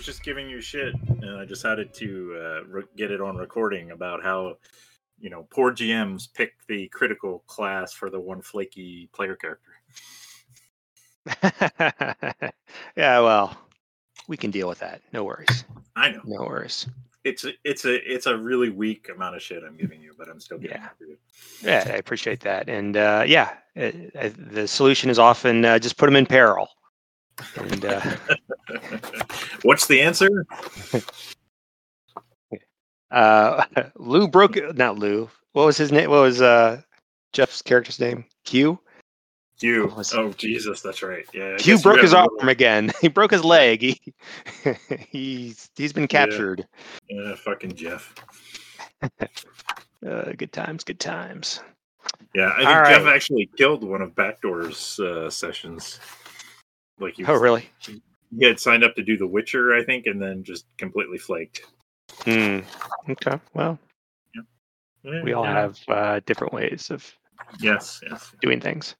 Was just giving you shit, and I decided to uh, re- get it on recording about how, you know, poor GMs pick the critical class for the one flaky player character. yeah, well, we can deal with that. No worries. I know No worries. it's a, it's a it's a really weak amount of shit I'm giving you, but I'm still Yeah. it. Yeah, I appreciate that. And uh, yeah, uh, uh, the solution is often uh, just put them in peril. And uh, What's the answer? uh, Lou broke not Lou. What was his name? What was uh, Jeff's character's name? Q. Q. Oh Jesus, that's right. Yeah. I Q broke his arm little- again. He broke his leg. He he's he's been captured. Yeah, fucking Jeff. Uh, good times, good times. Yeah, I think Jeff actually killed one of Backdoor's uh, sessions. Like he, Oh, really? he had signed up to do The Witcher, I think, and then just completely flaked. Hmm. Okay. Well, Yeah, we all yeah. have uh, different ways of Yes, yes. doing things.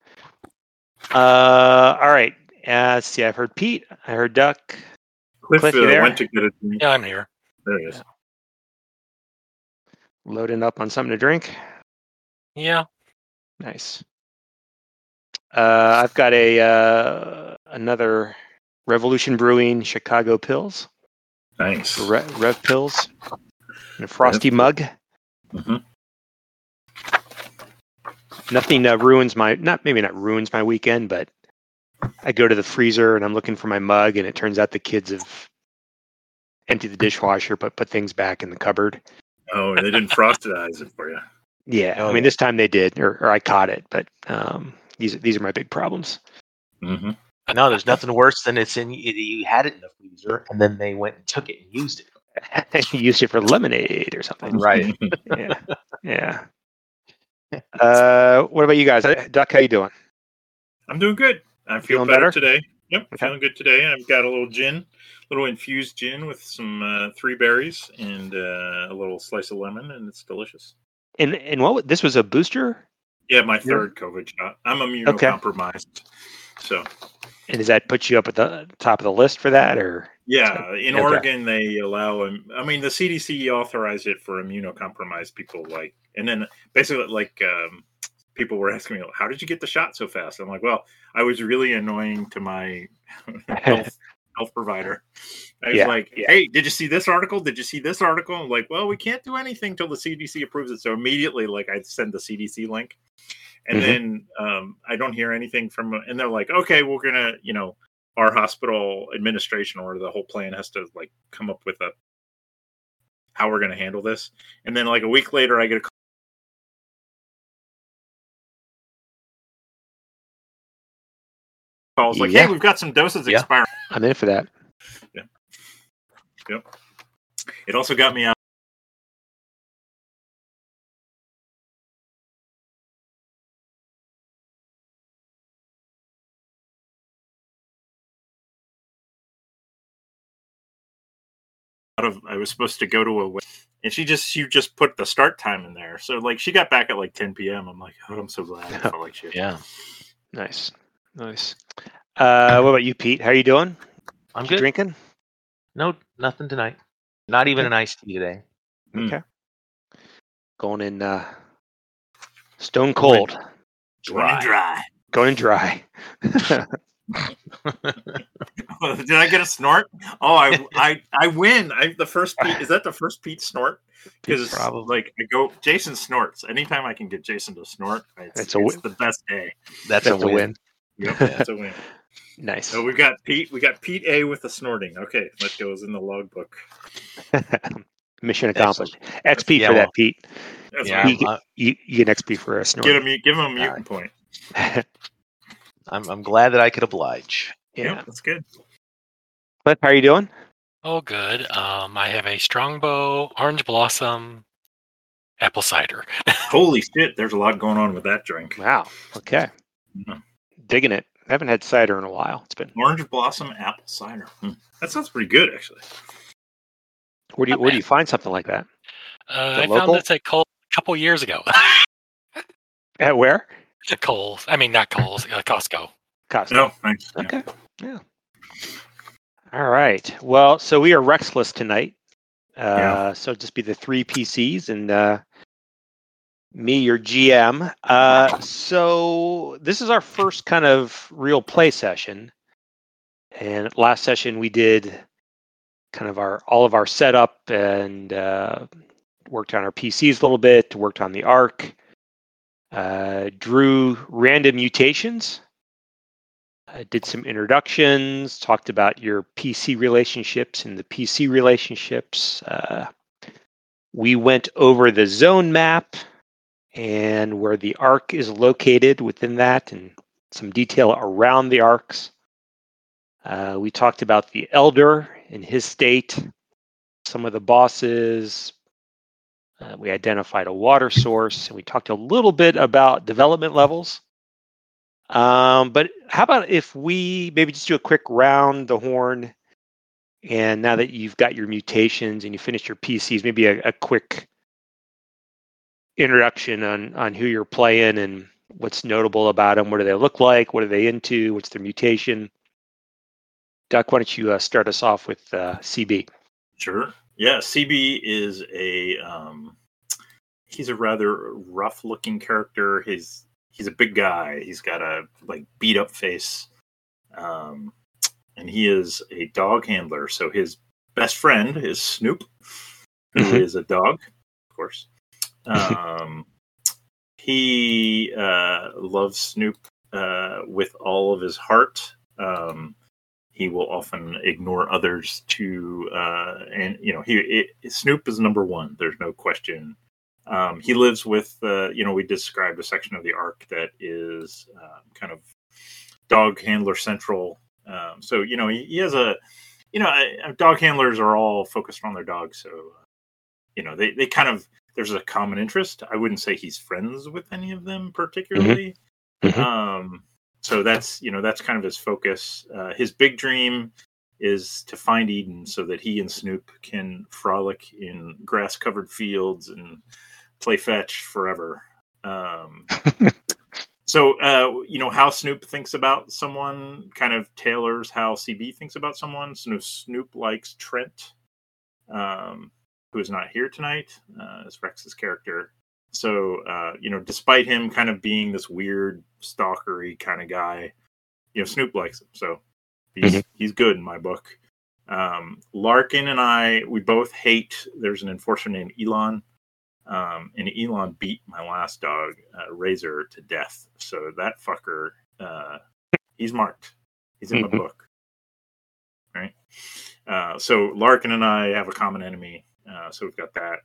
Uh, all right. Uh, see. I've heard Pete. I heard Duck. Cliff, Cliff, uh, there? went to get a drink. Yeah, I'm here. There he is. Loading up on something to drink. Yeah. Nice. Uh, I've got a uh, another Revolution Brewing Chicago Pills, Nice. Re- Rev Pils, in a frosty mug. Mhm. Nothing uh, ruins my not maybe not ruins my weekend, but I go to the freezer and I'm looking for my mug, and it turns out the kids have emptied the dishwasher, but put things back in the cupboard. Oh, they didn't frostedize it for you. Yeah, Oh, I mean this time they did, or, or I caught it, but um, these these are my big problems. Mm-hmm. I know there's nothing worse than it's in you, you had it in the freezer and then they went and took it and used it. you used it for lemonade or something. Right. Yeah. Yeah. Uh, what about you guys? Uh, Duck, how you doing? I'm doing good. I feel Feeling better, better? today. Yep, Okay. feeling good today. I've got a little gin, a little infused gin with some uh, three berries and uh, a little slice of lemon, and it's delicious. And and what this was a booster? Yeah, my third COVID shot. I'm immunocompromised, so And does that put you up at the top of the list for that, or yeah. In Okay. Oregon, they allow. um, I mean, the CDC authorized it for immunocompromised people, like, and then basically, like, um, people were asking me, "How did you get the shot so fast?" I'm like, "Well, I was really annoying to my health, health provider. I was Yeah, like. "Hey, did you see this article? Did you see this article?" I'm like, "Well, we can't do anything till the CDC approves it." So immediately, like, I send the CDC link, and Mhm. then um, I don't hear anything from, and they're like, "Okay, we're gonna, you know." Our hospital administration or the whole plan has to like come up with a how we're going to handle this, and then like a week later, I get a call. It's like, Yeah. "Hey, we've got some doses Yeah. expiring." I'm in for that. Yeah. Yep. It also got me out. Out of I was supposed to go to a and she just she just put the start time in there. So like she got back at like 10 p.m. I'm like, oh, I'm so glad. I felt like shit. Yeah. Nice, nice. Uh, what about you, Pete? How are you doing? I'm You good. drinking? No, nothing tonight. Not even an iced tea today. Mm. Okay. Going in uh, stone cold. Going dry. Going dry. Did I get a snort? Oh, I I I win. I the first Pete. Is that the first Pete snort? Because Probably. like I go, Jason snorts. Anytime I can get Jason to snort, it's, It's a it's win. the best day. That's, That's a win. Yep, that's a win. Nice. So we got Pete. We got Pete A with the snorting. Okay, that goes in the logbook. Mission accomplished. XP Yeah, for well, that, Pete. Yeah. You, I'm, you, you get XP for a snort. Get him. Give him a All mutant right. point. I'm, I'm glad that I could oblige. yeah. Yep, that's good. Cliff, how are you doing? Oh, good. Um, I have a Strongbow, Orange Blossom, apple cider. Holy shit! There's a lot going on with that drink. Wow. Okay. Mhm. Digging it. I haven't had cider in a while. It's been. Orange blossom apple cider. Hmm. That sounds pretty good, actually. Where do you Not where do you find something like that? Uh, I local? found this at Cole a couple years ago. At where? at Kohl's. I mean, not Kohl's, uh, Costco. Costco. No, thanks. Yeah. Okay. Yeah. All right. Well, so we are Rexless tonight. Uh, Yeah. So just be the three PCs and uh, me, your GM. Uh, so this is our first kind of real play session. And last session we did kind of our all of our setup and uh, worked on our PCs a little bit, worked on the arc, uh, drew random mutations uh, did some introductions, talked about your PC relationships and the PC relationships. Uh, we went over the zone map and where the arc is located within that and some detail around the arcs. Uh, we talked about the Elder and his state, some of the bosses. Uh, we identified a water source and we talked a little bit about development levels. Um, but how about if we maybe just do a quick round the horn, and now that you've got your mutations and you finished your PCs, maybe a, a quick introduction on on who you're playing and what's notable about them. What do they look like? What are they into? What's their mutation? Duck, why don't you uh, start us off with uh, CB? Sure. Yeah, CB is a um, he's a rather rough looking character. He's he's a big guy. He's got a like beat up face. Um, and he is a dog handler. So his best friend is Snoop, who is Mhm. a dog, of course. Um, he uh, loves Snoop uh, with all of his heart. Um, he will often ignore others to, uh, and you know, he it, Snoop is number one. There's no question. Um, he lives with, uh, you know, we described a section of the arc that is uh, kind of dog handler central. Um, so you know, he, he has a, you know, uh, dog handlers are all focused on their dogs. So uh, you know, they they kind of there's a common interest. I wouldn't say he's friends with any of them particularly. Mhm. Um, so that's you know that's kind of his focus. Uh, his big dream is to find Eden so that he and Snoop can frolic in grass covered fields and play fetch forever. Um, so uh, you know how Snoop thinks about someone kind of tailors how CB thinks about someone. So Snoop likes Trent, um, who is not here tonight, uh, as Rex's character. So uh, you know, despite him kind of being this weird stalkery kind of guy, you know, Snoop likes him. So he's Mhm. he's good in my book. Um, Larkin and I, we both hate. There's an enforcer named Elon, um, and Elon beat my last dog, uh, Razor, to death. So that fucker, uh, he's marked. He's in my Mhm. book. Right. Uh, so Larkin and I have a common enemy. Uh, so we've got that,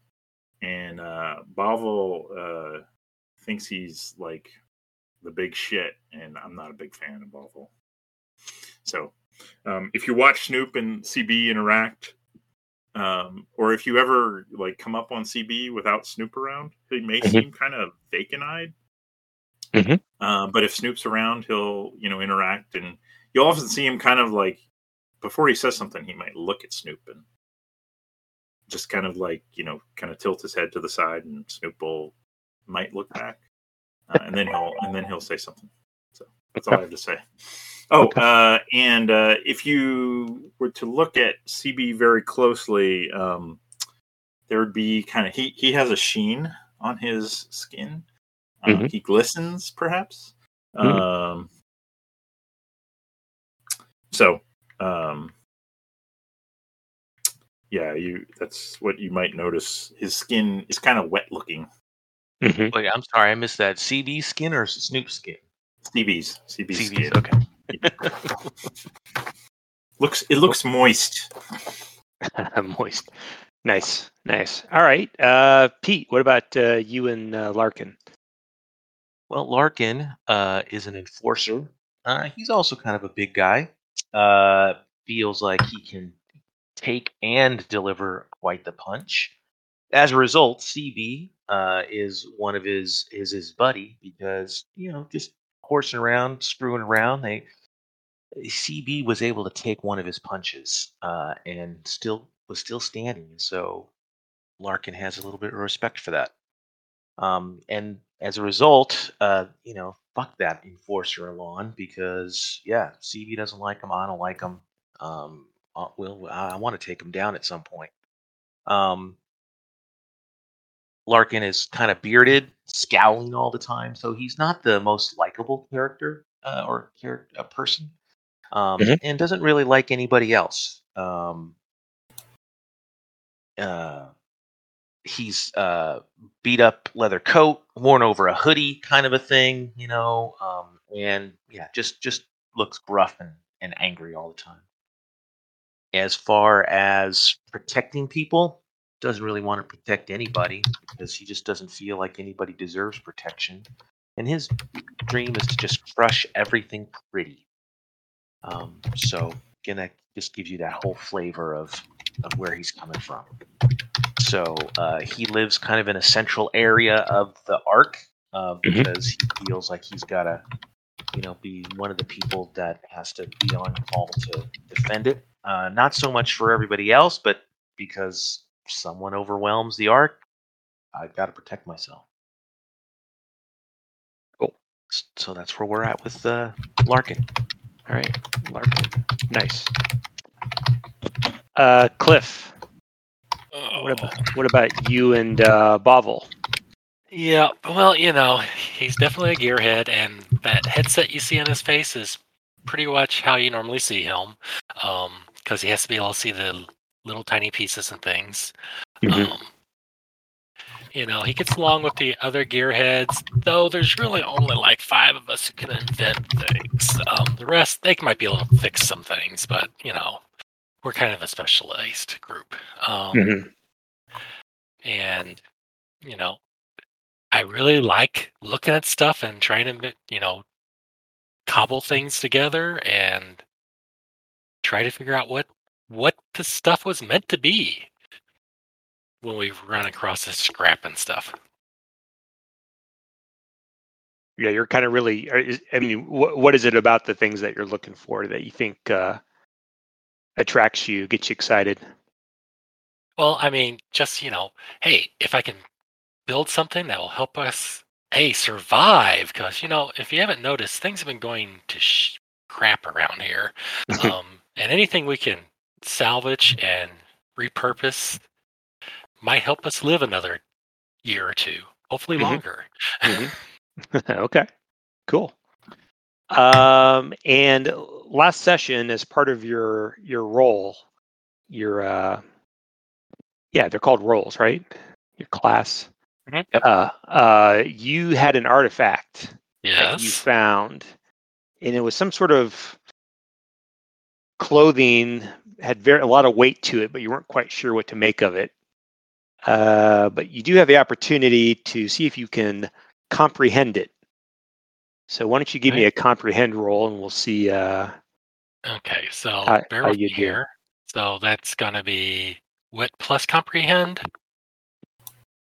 and uh, Bavel uh, thinks he's like the big shit, and I'm not a big fan of Bavel. So um, if you watch Snoop and CB interact, um, or if you ever like come up on CB without Snoop around, he may Mhm. seem kind of vacant-eyed. Mhm. Uh, but if Snoop's around, he'll you know interact, and you'll often see him kind of like before he says something, he might look at Snoop and just kind of like you know kind of tilt his head to the side, and Snoop will might look back, uh, and then he'll and then he'll say something. So that's all I have to say. Oh, uh, and uh, if you were to look at CB very closely, um, there would be kind of he he has a sheen on his skin. Uh, Mhm. He glistens, perhaps. Mhm. Um, so, um, yeah, you that's what you might notice. His skin is kind of wet looking. Mhm. Wait, I'm sorry, I missed that. CB skin or Snoop skin? CB's CB's CB's, skin. okay. looks it looks moist. Moist. Nice, nice. All right, uh, Pete. What about uh, you and uh, Larkin? Well, Larkin uh, is an enforcer. Uh, he's also kind of a big guy. Uh, feels like he can take and deliver quite the punch. As a result, CB uh, is one of his is his buddy because you know just horsing around, screwing around. They CB was able to take one of his punches uh, and still was still standing. So Larkin has a little bit of respect for that. Um, and as a result, uh, you know, fuck that enforcer Alon because yeah, CB doesn't like him. I don't like him. Um, uh, will I, want to take him down at some point. Um, Larkin is kind of bearded, scowling all the time, so he's not the most likable character uh, or character a person, um, Mhm. and doesn't really like anybody else. Um, uh, he's uh, beat up leather coat, worn over a hoodie, kind of a thing, you know, um, and yeah, just just looks gruff and, and angry all the time. As far as protecting people, doesn't really want to protect anybody because he just doesn't feel like anybody deserves protection. And his dream is to just crush everything pretty. Um, so again, that just gives you that whole flavor of of where he's coming from. So uh, he lives kind of in a central area of the arc uh, Mhm. because he feels like he's got to, you know, be one of the people that has to be on call to defend it. Uh, not so much for everybody else, but because someone overwhelms the arc, I've got to protect myself. Cool. So that's where we're at with uh, Larkin. All right, Larkin. Nice. Uh, Cliff. What about what about you and uh, Bovel? Yeah, well, you know, he's definitely a gearhead, and that headset you see on his face is pretty much how you normally see him, because he has to be able to see the little tiny pieces and things. Mhm. Um, you know, he gets along with the other gearheads, though there's really only like five of us who can invent things. Um, the rest, they might be able to fix some things, but, you know, we're kind of a specialized group. Um, Mhm. and you know i really like looking at stuff and trying to you know cobble things together and try to figure out what what the stuff was meant to be when we run across this scrap and stuff Yeah, you're kind of really. I mean, what what is it about the things that you're looking for that you think uh, attracts you, gets you excited? well i mean just you know hey if i can build something that will help us hey, survive because you know if you haven't noticed things have been going to sh- crap around here um, and anything we can salvage and repurpose might help us live another year or two, hopefully Mhm. longer. Mhm. okay, cool. Um, and last session, as part of your your role, your uh, yeah, they're called roles, right? Your class. Mhm. Uh, uh, you had an artifact that you found, and it was some sort of clothing had very a lot of weight to it, but you weren't quite sure what to make of it. Uh, but you do have the opportunity to see if you can comprehend it. So why don't you give me a comprehend roll, and we'll see. Uh, Okay, so How- bear how you me do? here. So that's gonna be wit plus comprehend. Or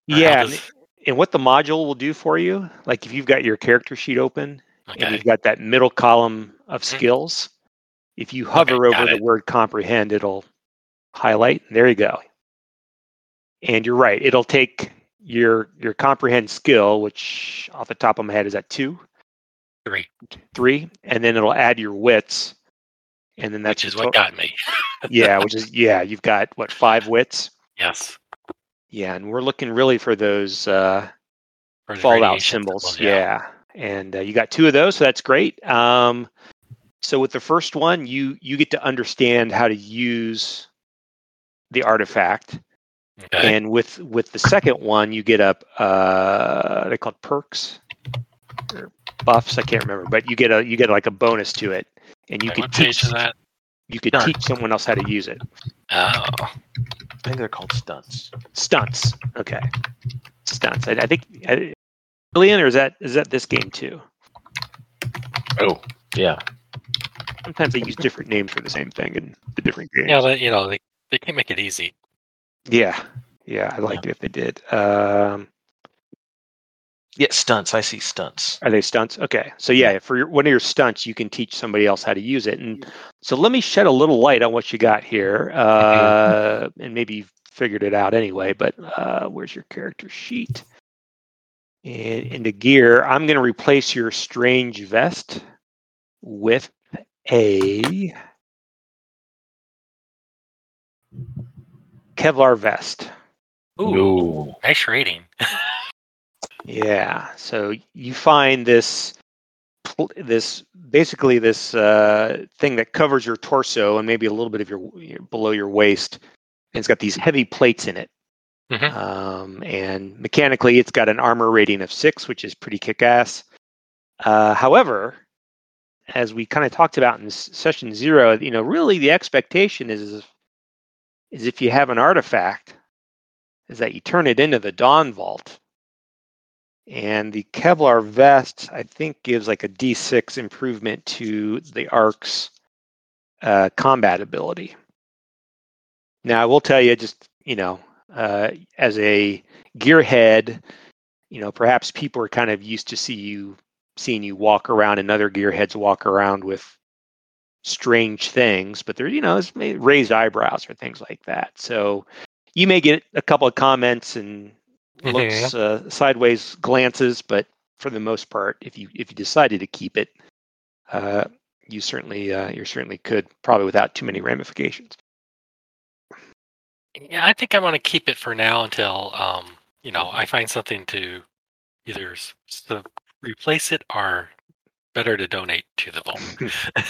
yeah, and, does- and what the module will do for you, like if you've got your character sheet open and you've got that middle column of Mhm. skills, if you hover got over the word comprehend, it'll highlight. There you go. And you're right. It'll take your your comprehend skill, which off the top of my head is at two, Three, three, and then it'll add your wits, and then that's which is what to- got me. yeah, which is yeah, you've got what five wits. Yes. Yeah, and we're looking really for those uh, for fallout symbols. symbols, yeah. and uh, you got two of those, so that's great. Um, so with the first one, you you get to understand how to use the artifact, Okay. and with with the second one, you get up uh, they called perks or buffs. I can't remember, but you get a you get like a bonus to it, and you Wait, could teach that? you could Done. teach someone else how to use it. Oh, I think they're called stunts. Stunts. Okay. Stunts. I, I think uh, Alien, or is that is that this game too? Oh, yeah. Sometimes they use different names for the same thing in the different games. yeah. They, you know, they they can make it easy. yeah, yeah. I liked it if they did. Um, Yeah, stunts. I see stunts. are they stunts? Okay. So yeah, for your, one of your stunts, you can teach somebody else how to use it. And so let me shed a little light on what you got here, uh, and maybe you've figured it out anyway. But uh, where's your character sheet? And into gear, I'm going to replace your strange vest with a Kevlar vest. Ooh, Ooh. nice rating. Yeah. So you find this this basically this uh, thing that covers your torso and maybe a little bit of your, your below your waist, and it's got these heavy plates in it. Mhm. Um, and mechanically, it's got an armor rating of six, which is pretty kick-ass. Uh, however, as we kind of talked about in session zero, you know, really the expectation is is if you have an artifact, is that you turn it into the Dawn Vault. And the Kevlar vest, I think, gives like a D6 improvement to the Ark's uh, combat ability. Now, I will tell you, just you know, uh, as a gearhead, you know, perhaps people are kind of used to see you seeing you walk around, and other gearheads walk around with strange things, but they're you know, raised eyebrows or things like that. So you may get a couple of comments and looks uh, sideways glances, but for the most part, if you if you decided to keep it, uh, you certainly uh, you certainly could probably without too many ramifications. Yeah, I think I want to keep it for now until um, you know I find something to either replace it or better to donate to the vault.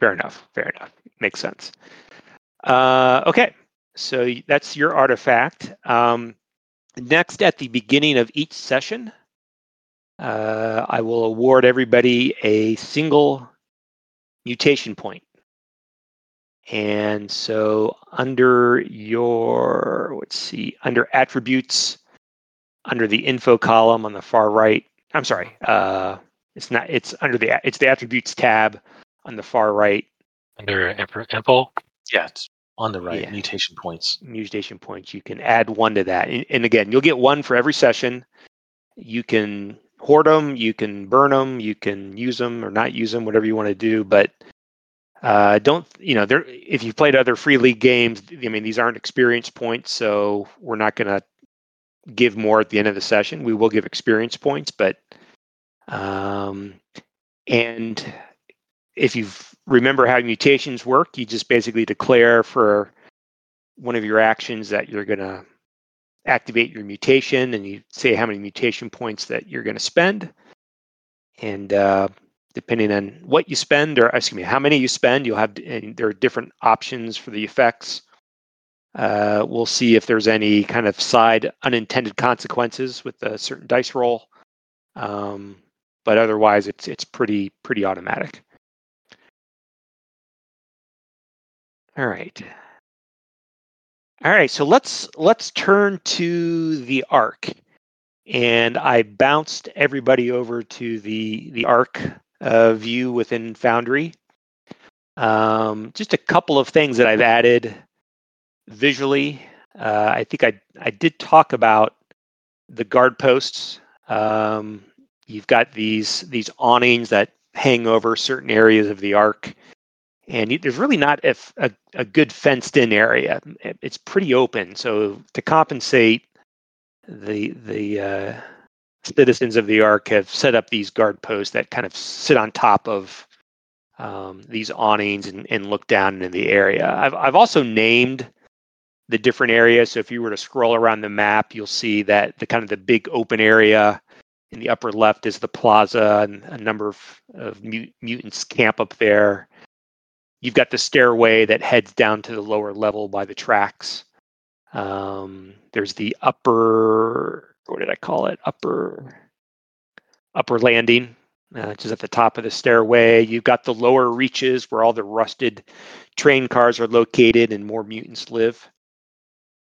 Fair enough. Fair enough. Makes sense. Uh, okay, so that's your artifact. Um, next, at the beginning of each session, uh, I will award everybody a single mutation point. And so, under your, let's see, under attributes, under the info column on the far right, I'm sorry, uh, it's not, it's under the, it's the attributes tab on the far right, Under Emperor Empo. Yeah, it's on the right. Yeah. Mutation points. mutation points. You can add one to that. And, and again, you'll get one for every session. You can hoard them, you can burn them, you can use them or not use them, whatever you want to do. But uh, don't, you know, there. if you've played other free league games, I mean, these aren't experience points, so we're not going to give more at the end of the session. We will give experience points, but um, and if you remember how mutations work, you just basically declare for one of your actions that you're going to activate your mutation and you say how many mutation points that you're going to spend. And uh, depending on what you spend, or excuse me, how many you spend, you'll have, and there are different options for the effects. Uh, we'll see if there's any kind of side unintended consequences with a certain dice roll. Um, but otherwise, it's it's pretty pretty automatic. All right. All right, so let's let's turn to the arc, and I bounced everybody over to the the arc uh, view within Foundry. Um, just a couple of things that I've added visually. Uh, I think I I did talk about the guard posts. Um, you've got these these awnings that hang over certain areas of the arc and y- there's really not a a good fenced in area. It's pretty open. So to compensate, the the uh, citizens of the Ark have set up these guard posts that kind of sit on top of um, these awnings and, and look down into the area. I've I've also named the different areas. So if you were to scroll around the map, you'll see that the kind of the big open area in the upper left is the plaza, and a number of, of mut- mutants camp up there you've got the stairway that heads down to the lower level by the tracks. Um, there's the upper, what did I call it? Upper, upper landing, uh, which is at the top of the stairway. You've got the lower reaches where all the rusted train cars are located and more mutants live.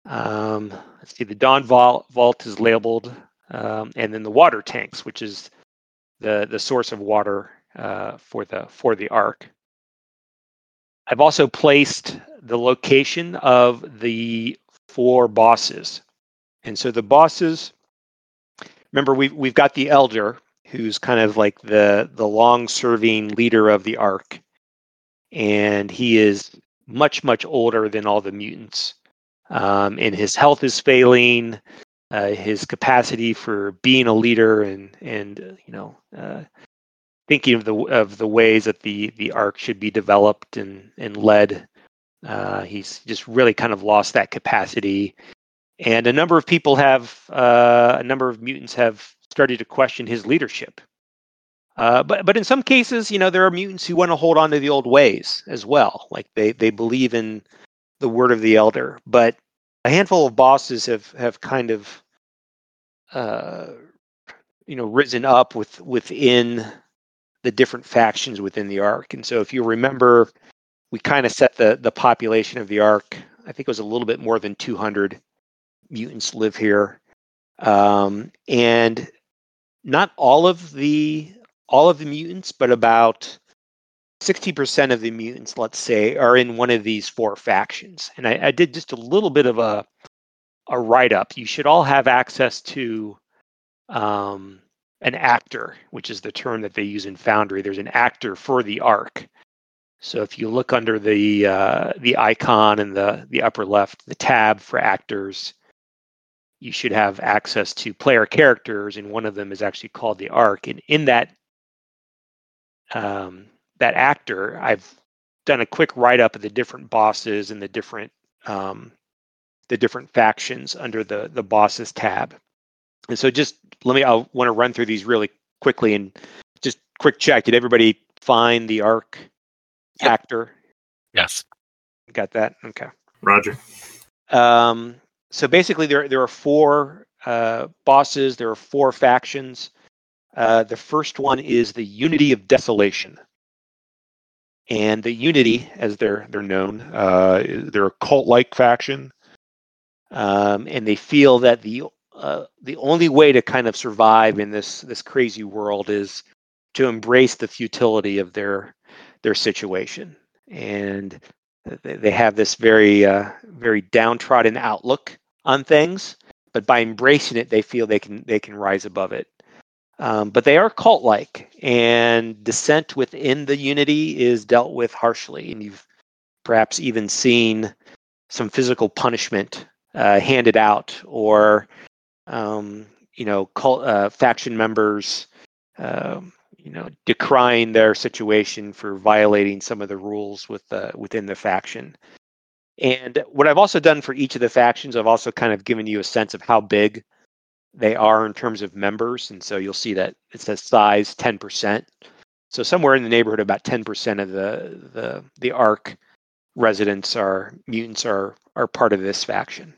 Um, let's see, the Dawn Vault, vault is labeled, um, and then the water tanks, which is the the source of water uh, for the for the ark. I've also placed the location of the four bosses. And so the bosses, remember we've we've got the elder who's kind of like the the long-serving leader of the ark. And he is much, much older than all the mutants. Um, and his health is failing. Uh, his capacity for being a leader and and uh, you know uh, thinking of the of the ways that the the arc should be developed and and led Uh, he's just really kind of lost that capacity, and a number of people have, uh, a number of mutants have started to question his leadership. Uh, but but in some cases, you know, there are mutants who want to hold on to the old ways as well. Like they they believe in the word of the elder. But a handful of bosses have have kind of uh, you know risen up with within the different factions within the arc. And so if you remember, we kind of set the the population of the arc. I think it was a little bit more than 200 mutants live here, um, and not all of the all of the mutants, but about 60% of the mutants, let's say, are in one of these four factions. And I, I did just a little bit of a a write up. You should all have access to um, an actor, which is the term that they use in Foundry. There's an actor for the arc. So if you look under the uh, the icon in the the upper left, the tab for actors, you should have access to player characters, and one of them is actually called the arc. And in that um, that actor, I've done a quick write up of the different bosses and the different um, the different factions under the the bosses tab. And so just let me I want to run through these really quickly and just quick check. Did everybody find the arc Yep. actor? Yes. Got that? Okay. Roger. Um, so basically, there there are four uh, bosses. There are four factions. Uh, the first one is the Unity of Desolation, and the Unity, as they're they're known, uh, they're a cult-like faction, um, and they feel that the uh, the only way to kind of survive in this this crazy world is to embrace the futility of their their situation, and they, they have this very uh, very downtrodden outlook on things, but by embracing it, they feel they can they can rise above it. Um, but they are cult-like, and dissent within the unity is dealt with harshly, and you've perhaps even seen some physical punishment uh, handed out, or um, you know, cult, uh, faction members, um, you know, decrying their situation for violating some of the rules with uh, within the faction. And what I've also done for each of the factions, I've also kind of given you a sense of how big they are in terms of members. And so you'll see that it says size 10%. So somewhere in the neighborhood, about 10% of the the the arc residents are mutants are are part of this faction.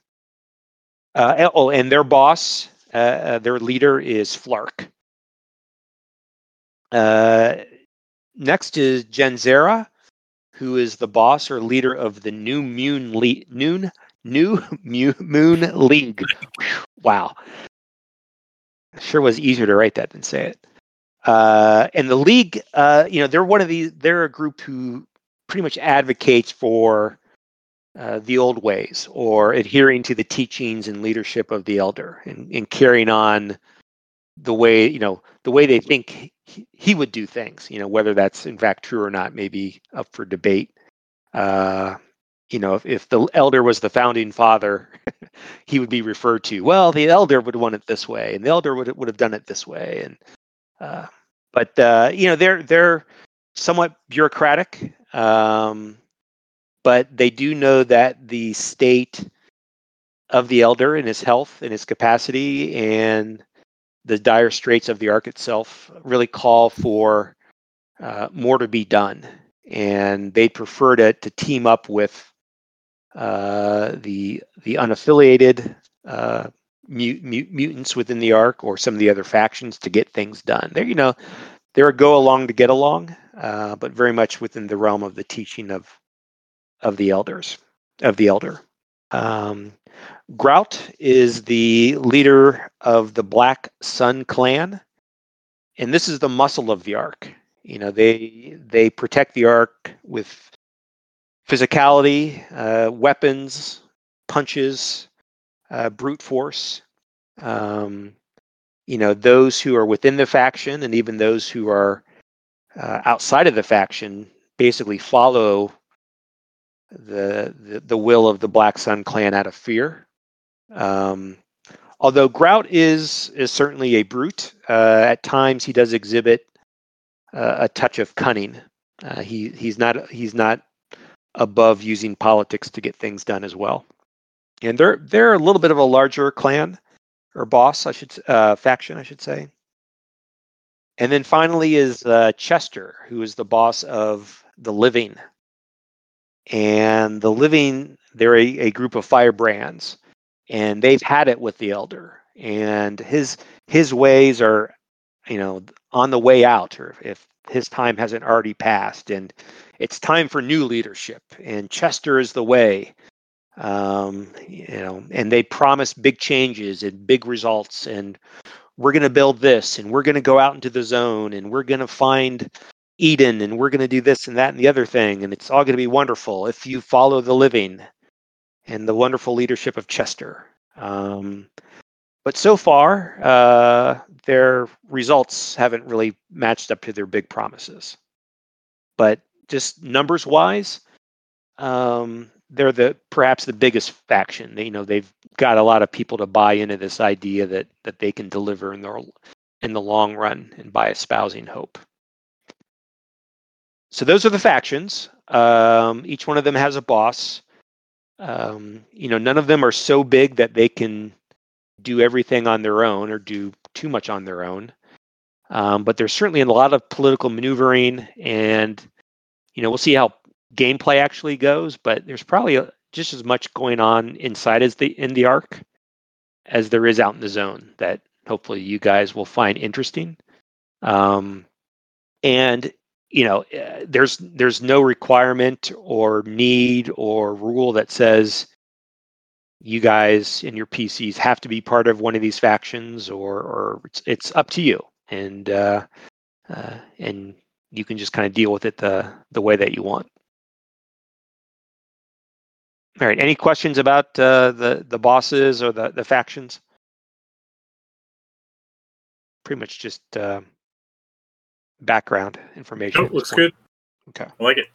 Uh, oh, and their boss, uh, uh, their leader is Flark. Uh, next is Genzera, who is the boss or leader of the New Moon Le- Noon New Moon League. wow, sure was easier to write that than say it. Uh, and the league, uh, you know, they're one of these. They're a group who pretty much advocates for uh, the old ways or adhering to the teachings and leadership of the elder and, and carrying on the way you know the way they think he, would do things you know whether that's in fact true or not may be up for debate uh, you know if, if the elder was the founding father he would be referred to well the elder would want it this way and the elder would, would have done it this way and uh, but uh, you know they're they're somewhat bureaucratic um, but they do know that the state of the elder and his health and his capacity and the dire straits of the arc itself really call for uh, more to be done and they prefer to, to team up with uh, the the unaffiliated uh, mut- mut- mutants within the arc or some of the other factions to get things done they're you know they're a go along to get along uh, but very much within the realm of the teaching of of the elders of the elder. Um, Grout is the leader of the Black Sun clan, and this is the muscle of the Ark. You know, they they protect the Ark with physicality, uh, weapons, punches, uh, brute force. Um, you know, those who are within the faction and even those who are uh, outside of the faction basically follow the, the the will of the Black Sun clan out of fear. Um, although Grout is is certainly a brute, uh, at times he does exhibit uh, a touch of cunning. Uh, he he's not he's not above using politics to get things done as well. And they're they're a little bit of a larger clan or boss, I should uh, faction, I should say. And then finally is uh, Chester, who is the boss of the Living. And the Living, they're a, a group of firebrands, and they've had it with the Elder. And his his ways are, you know, on the way out, or if his time hasn't already passed. And it's time for new leadership. And Chester is the way. Um, you know, and they promise big changes and big results and we're going to build this and we're going to go out into the zone and we're going to find Eden and we're going to do this and that and the other thing and it's all going to be wonderful if you follow the living and the wonderful leadership of Chester. Um, but so far, uh, their results haven't really matched up to their big promises. But just numbers wise, um, they're the perhaps the biggest faction. They, you know, they've got a lot of people to buy into this idea that that they can deliver in the in the long run and by espousing hope. So those are the factions. Um, each one of them has a boss. Um, you know, none of them are so big that they can do everything on their own or do too much on their own. Um, but there's certainly a lot of political maneuvering, and you know, we'll see how gameplay actually goes, but there's probably a, just as much going on inside as the in the arc as there is out in the zone that hopefully you guys will find interesting. Um, and you know, uh, there's there's no requirement or need or rule that says you guys and your PCs have to be part of one of these factions, or or it's, it's up to you, and uh, uh, and you can just kind of deal with it the the way that you want. All right. Any questions about uh, the the bosses or the the factions? Pretty much just uh, background information. Nope, looks good. Okay. I like it.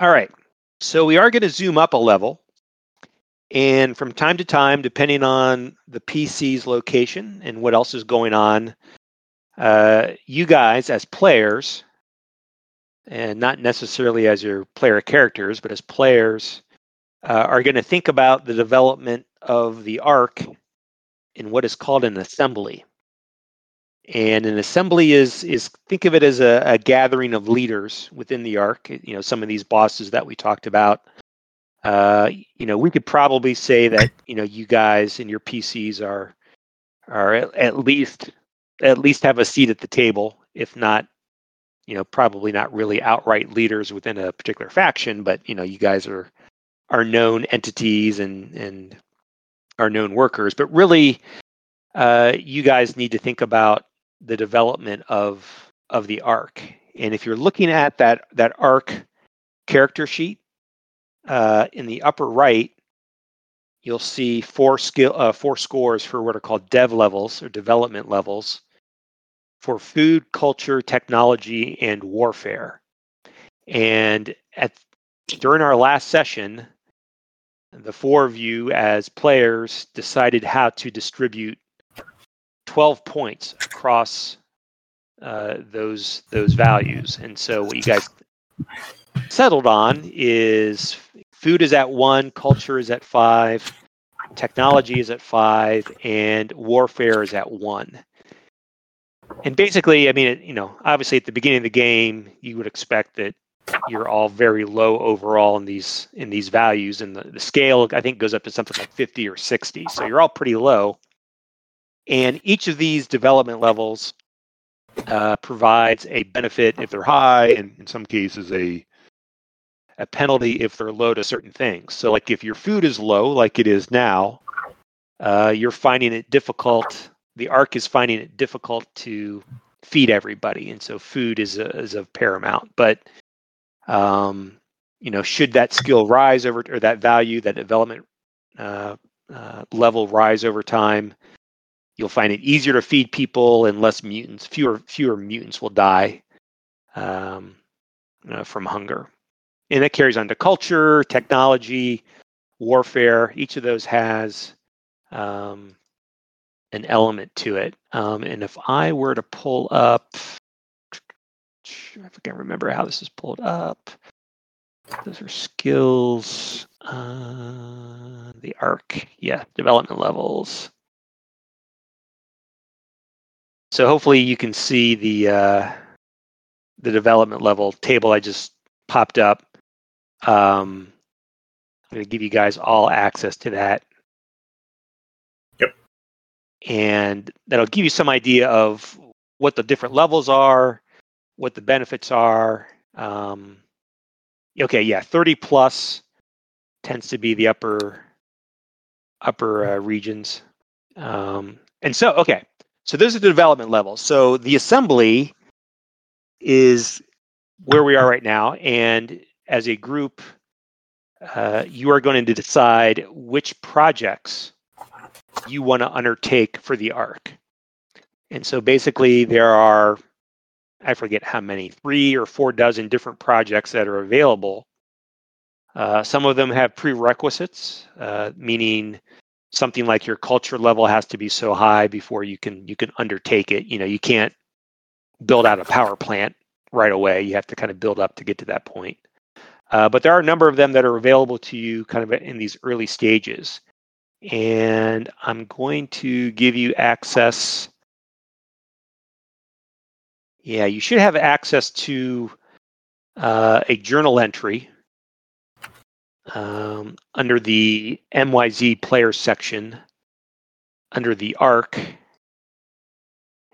All right. So we are going to zoom up a level. And from time to time, depending on the PC's location and what else is going on, uh, you guys as players and not necessarily as your player characters, but as players, uh, are going to think about the development of the arc in what is called an assembly. And an assembly is is think of it as a, a gathering of leaders within the arc. You know, some of these bosses that we talked about. Uh, you know, we could probably say that you know you guys and your PCs are are at, at least at least have a seat at the table, if not you know probably not really outright leaders within a particular faction but you know you guys are are known entities and and are known workers but really uh, you guys need to think about the development of of the arc and if you're looking at that that arc character sheet uh, in the upper right you'll see four skill uh, four scores for what are called dev levels or development levels for food, culture, technology, and warfare. And at during our last session, the four of you as players decided how to distribute 12 points across uh, those those values. And so what you guys settled on is food is at one, culture is at five, technology is at five, and warfare is at one and basically, I mean, you know, obviously at the beginning of the game, you would expect that you're all very low overall in these in these values, and the, the scale I think goes up to something like 50 or 60. So you're all pretty low. And each of these development levels uh, provides a benefit if they're high, and in some cases a a penalty if they're low to certain things. So, like if your food is low, like it is now, uh, you're finding it difficult the Ark is finding it difficult to feed everybody, and so food is a, is of paramount. But um, you know, should that skill rise over or that value, that development uh, uh, level rise over time, you'll find it easier to feed people and less mutants. Fewer fewer mutants will die um, uh, from hunger, and that carries on to culture, technology, warfare. Each of those has um, an element to it. Um, and if I were to pull up I can't remember how this is pulled up. Those are skills. Uh, the Ark, yeah, development levels. So hopefully you can see the uh, the development level table I just popped up. Um, I'm going to give you guys all access to that. Yep. And that'll give you some idea of what the different levels are, what the benefits are. Um, okay, yeah, 30 plus tends to be the upper upper uh, regions. Um, and so, okay, so those are the development levels. So the assembly is where we are right now, and as a group, uh, you are going to decide which projects you want to undertake for the Ark. And so basically, there are, I forget how many, three or four dozen different projects that are available. Uh, some of them have prerequisites, uh, meaning something like your culture level has to be so high before you can you can undertake it. You know, you can't build out a power plant right away. You have to kind of build up to get to that point. Uh, but there are a number of them that are available to you kind of in these early stages. And I'm going to give you access. Yeah, you should have access to uh, a journal entry um, under the MYZ player section, under the ARC,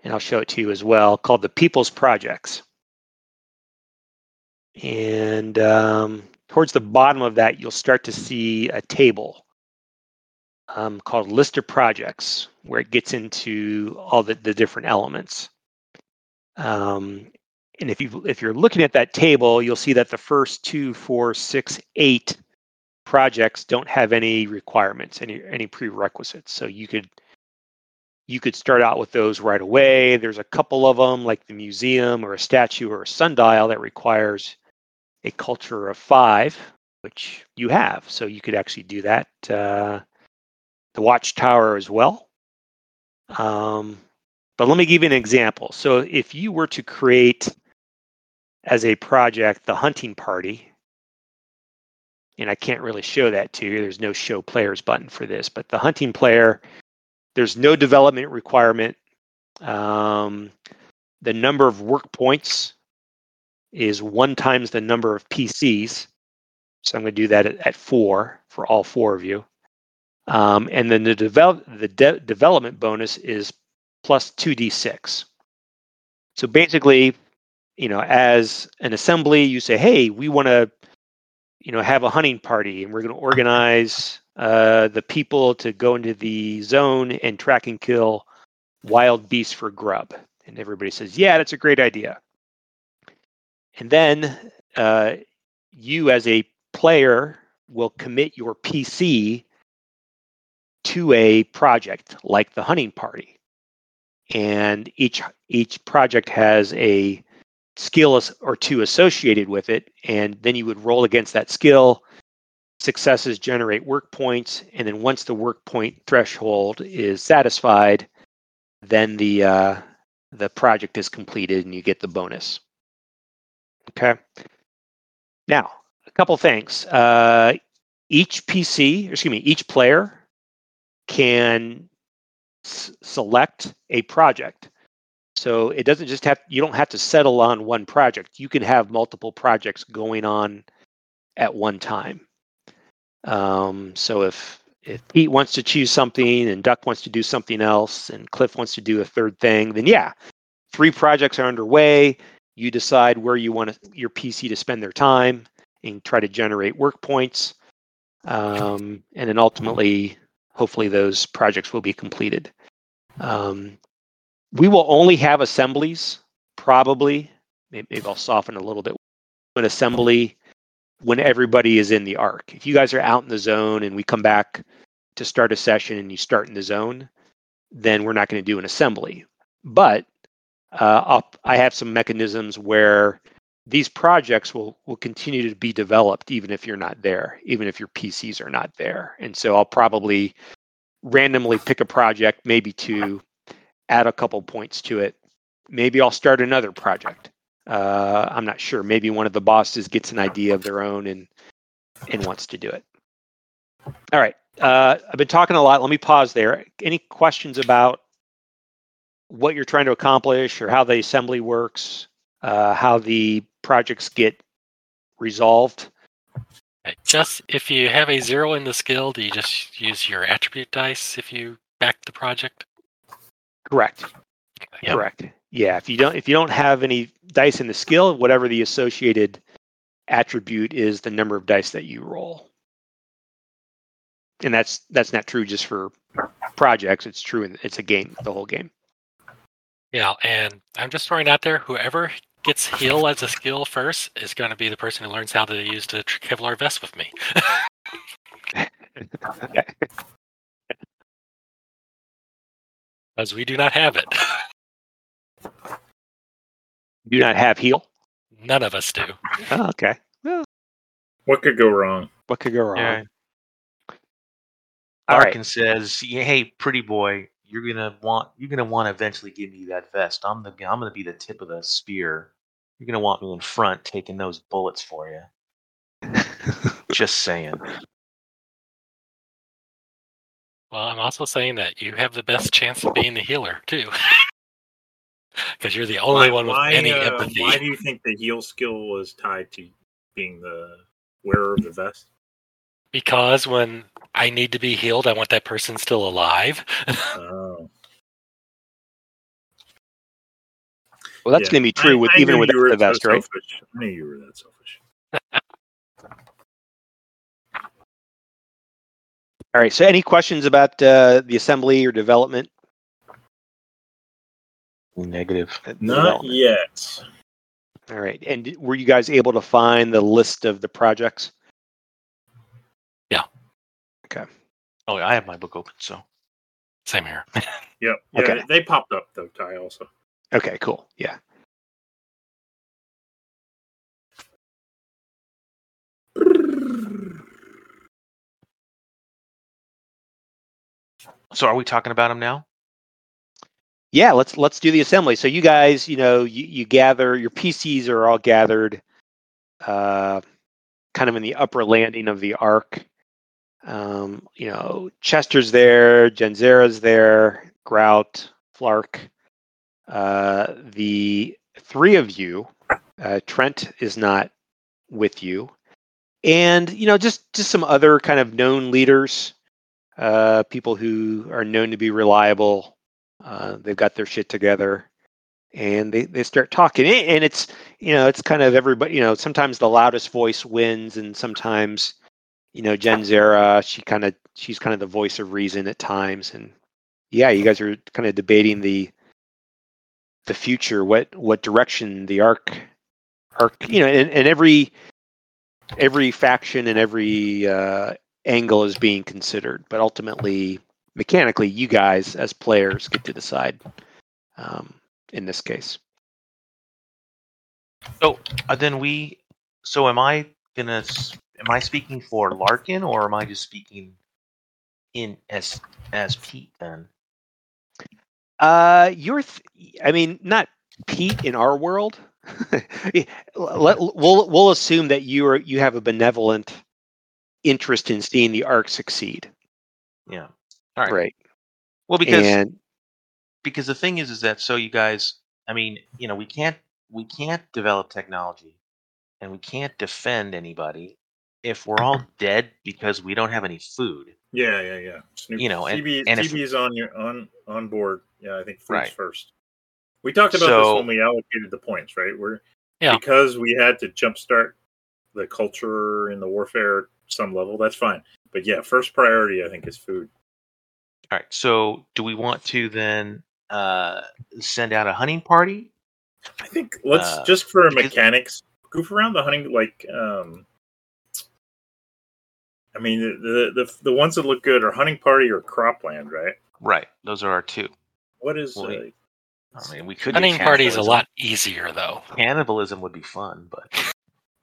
and I'll show it to you as well, called the People's Projects. And um, towards the bottom of that, you'll start to see a table um, called List of Projects, where it gets into all the, the different elements. Um, and if you if you're looking at that table, you'll see that the first two, four, six, eight projects don't have any requirements, any any prerequisites. So you could you could start out with those right away. There's a couple of them, like the museum or a statue or a sundial, that requires a culture of five, which you have. So you could actually do that. Uh, the watchtower as well. Um, but let me give you an example. So if you were to create as a project the hunting party, and I can't really show that to you. There's no show players button for this, but the hunting player, there's no development requirement. Um, the number of work points is one times the number of PCs. So I'm going to do that at, at four for all four of you. Um, and then the develop the de- development bonus is plus 2d6. So basically, you know, as an assembly, you say, "Hey, we want to you know, have a hunting party and we're going to organize uh, the people to go into the zone and track and kill wild beasts for grub. And everybody says, yeah, that's a great idea. And then uh, you, as a player, will commit your PC to a project like the hunting party. And each each project has a skill or two associated with it, and then you would roll against that skill. Successes generate work points, and then once the work point threshold is satisfied, then the uh, the project is completed and you get the bonus. Okay. Now, a couple things. Uh, each PC, excuse me, each player can s- select a project. So it doesn't just have you don't have to settle on one project. You can have multiple projects going on at one time. Um, so if if Pete wants to choose something and Duck wants to do something else and Cliff wants to do a third thing, then yeah, three projects are underway. You decide where you want your PC to spend their time and try to generate work points. Um, and then ultimately, hopefully, those projects will be completed. Um, we will only have assemblies, probably. Maybe I'll soften a little bit. An assembly when everybody is in the Ark. If you guys are out in the zone and we come back to start a session and you start in the zone, then we're not going to do an assembly. But uh, i have some mechanisms where these projects will will continue to be developed even if you're not there, even if your PCs are not there. And so I'll probably randomly pick a project, maybe two, add a couple points to it. Maybe I'll start another project. Uh, I'm not sure. Maybe one of the bosses gets an idea of their own and and wants to do it. All right. Uh, I've been talking a lot. Let me pause there. Any questions about what you're trying to accomplish or how the assembly works, uh, how the projects get resolved? Just if you have a zero in the skill, do you just use your attribute dice if you back the project? Correct. Yep. Correct. Yeah. If you don't if you don't have any dice in the skill, whatever the associated attribute is the number of dice that you roll. And that's that's not true just for projects. It's true in it's a game, the whole game. Yeah, and I'm just throwing out there whoever gets heal as a skill first is going to be the person who learns how to use the Kevlar vest with me. Because we do not have it. Do not have heal. None of us do. Oh, okay. Well, What could go wrong? what could go wrong? Yeah. All right. Larkin says, "Hey, pretty boy, you're gonna want you're gonna want to eventually give me that vest. I'm the I'm gonna be the tip of the spear. You're gonna want me in front, taking those bullets for you. Just saying. Well, I'm also saying that you have the best chance of being the healer too, because you're the only one with any uh, empathy. Why do you think the heal skill was tied to being the wearer of the vest? Because when I need to be healed, I want that person still alive. Oh. Well, that's Yeah. going to be true I- with I even knew with the vest, right? I knew you were that selfish. All right. So, any questions about uh, the assembly or development? Negative. Uh, Not development? yet. All right. And were you guys able to find the list of the projects? Yeah. Okay. Oh, yeah, I have my book open, so Same here. Yep. Yeah, Okay. they popped up though, Ty. Also, Okay. Cool. Yeah. So are we talking about them now? Yeah. Let's let's do the assembly. So, you guys, you know, you, you gather your PCs are all gathered, uh, kind of in the upper landing of the Ark. Um, you know, Chester's there, Genzera's there, Grout, Flark. Uh, the three of you, uh, Trent is not with you, and you know, just just some other kind of known leaders, uh, people who are known to be reliable. Uh, they've got their shit together, and they they start talking, and it's you know, it's kind of everybody. You know, sometimes the loudest voice wins, and sometimes you know, Jen Zera, she kind of she's kind of the voice of reason at times, and yeah, you guys are kind of debating the the future, what what direction the Ark Ark, you know, and, and every every faction and every uh, angle is being considered, but ultimately, mechanically, you guys as players get to decide. Um, in this case, So uh, then we. So am I gonna? s- Am I speaking for Larkin or am I just speaking in as as Pete then? Uh, you're, th- I mean, not Pete in our world. Let, we'll we'll assume that you are you have a benevolent interest in seeing the Ark succeed, Yeah. All right. right? Well, because and because the thing is, is that so you guys. I mean, you know, we can't we can't develop technology, and we can't defend anybody if we're all mm-hmm. dead because we don't have any food. yeah, yeah, yeah. Snoop, You know, and- CB, and if- CB's on your on on board. Yeah, I think food's Right. first. We talked about So- this when we allocated the points, right? We're Yeah. because we had to jumpstart the culture and the warfare at some level. That's fine, but yeah, first priority I think is food. All right. So, do we want to then uh, send out a hunting party? I think let's Uh, just for because- mechanics goof around the hunting like um I mean the, the the the ones that look good are hunting party or cropland, right? Right. Those are our two. What is Well, uh, I mean, we could. Hunting party is a lot easier though. Cannibalism would be fun, but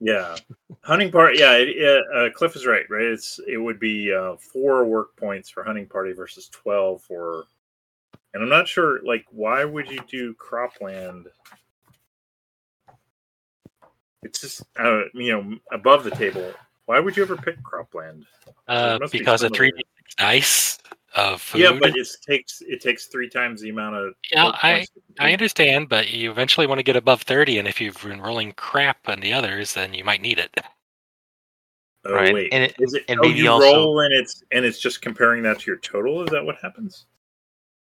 yeah hunting party? Yeah, it, yeah uh, Cliff is right, right? It's it would be uh, four work points for hunting party versus twelve for, and I'm not sure like why would you do cropland? It's just uh, you know above the table. Why would you ever pick cropland? Uh, must be because a three d dice of food. Yeah, but it takes it takes three times the amount of. Yeah, I- points to complete. I understand, but you eventually want to get above 30, and if you've been rolling crap on the others, then you might need it. Oh Right, wait, and it- is it? and oh, maybe you also- roll and it's and it's just comparing that to your total. Is that what happens?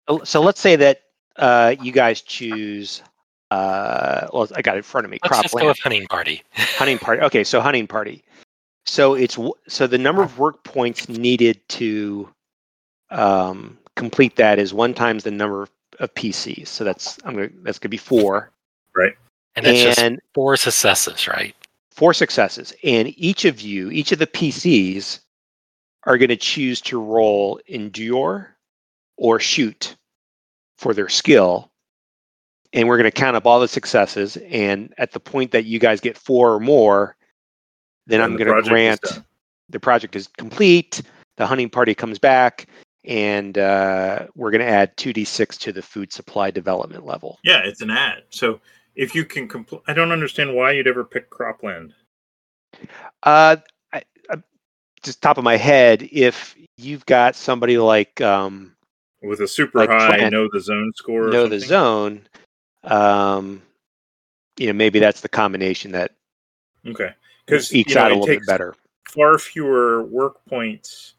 So- So let's say that uh, you guys choose. Uh, well, I got it in front of me. Let's just go Cropland. with hunting party. hunting party. Okay, so hunting party. So it's so the number of work points needed to um, complete that is one times the number of PCs. So that's I'm gonna that's gonna be four, Right. And that's just four successes, right? four successes. And each of you, each of the PCs, are going to choose to roll endure or shoot for their skill. And we're going to count up all the successes. And at the point that you guys get four or more, then Then I'm the going to grant the project is complete. The hunting party comes back, and uh, we're going to add 2d6 to the food supply development level. Yeah, it's an ad. So if you can complete, I don't understand why you'd ever pick cropland. Uh, I, I, just top of my head, if you've got somebody like um, with a super Like high plan- know the zone score. or know the zone, um, you know, maybe that's the combination that Okay, because ekes you know, out a it little bit better. far fewer work points,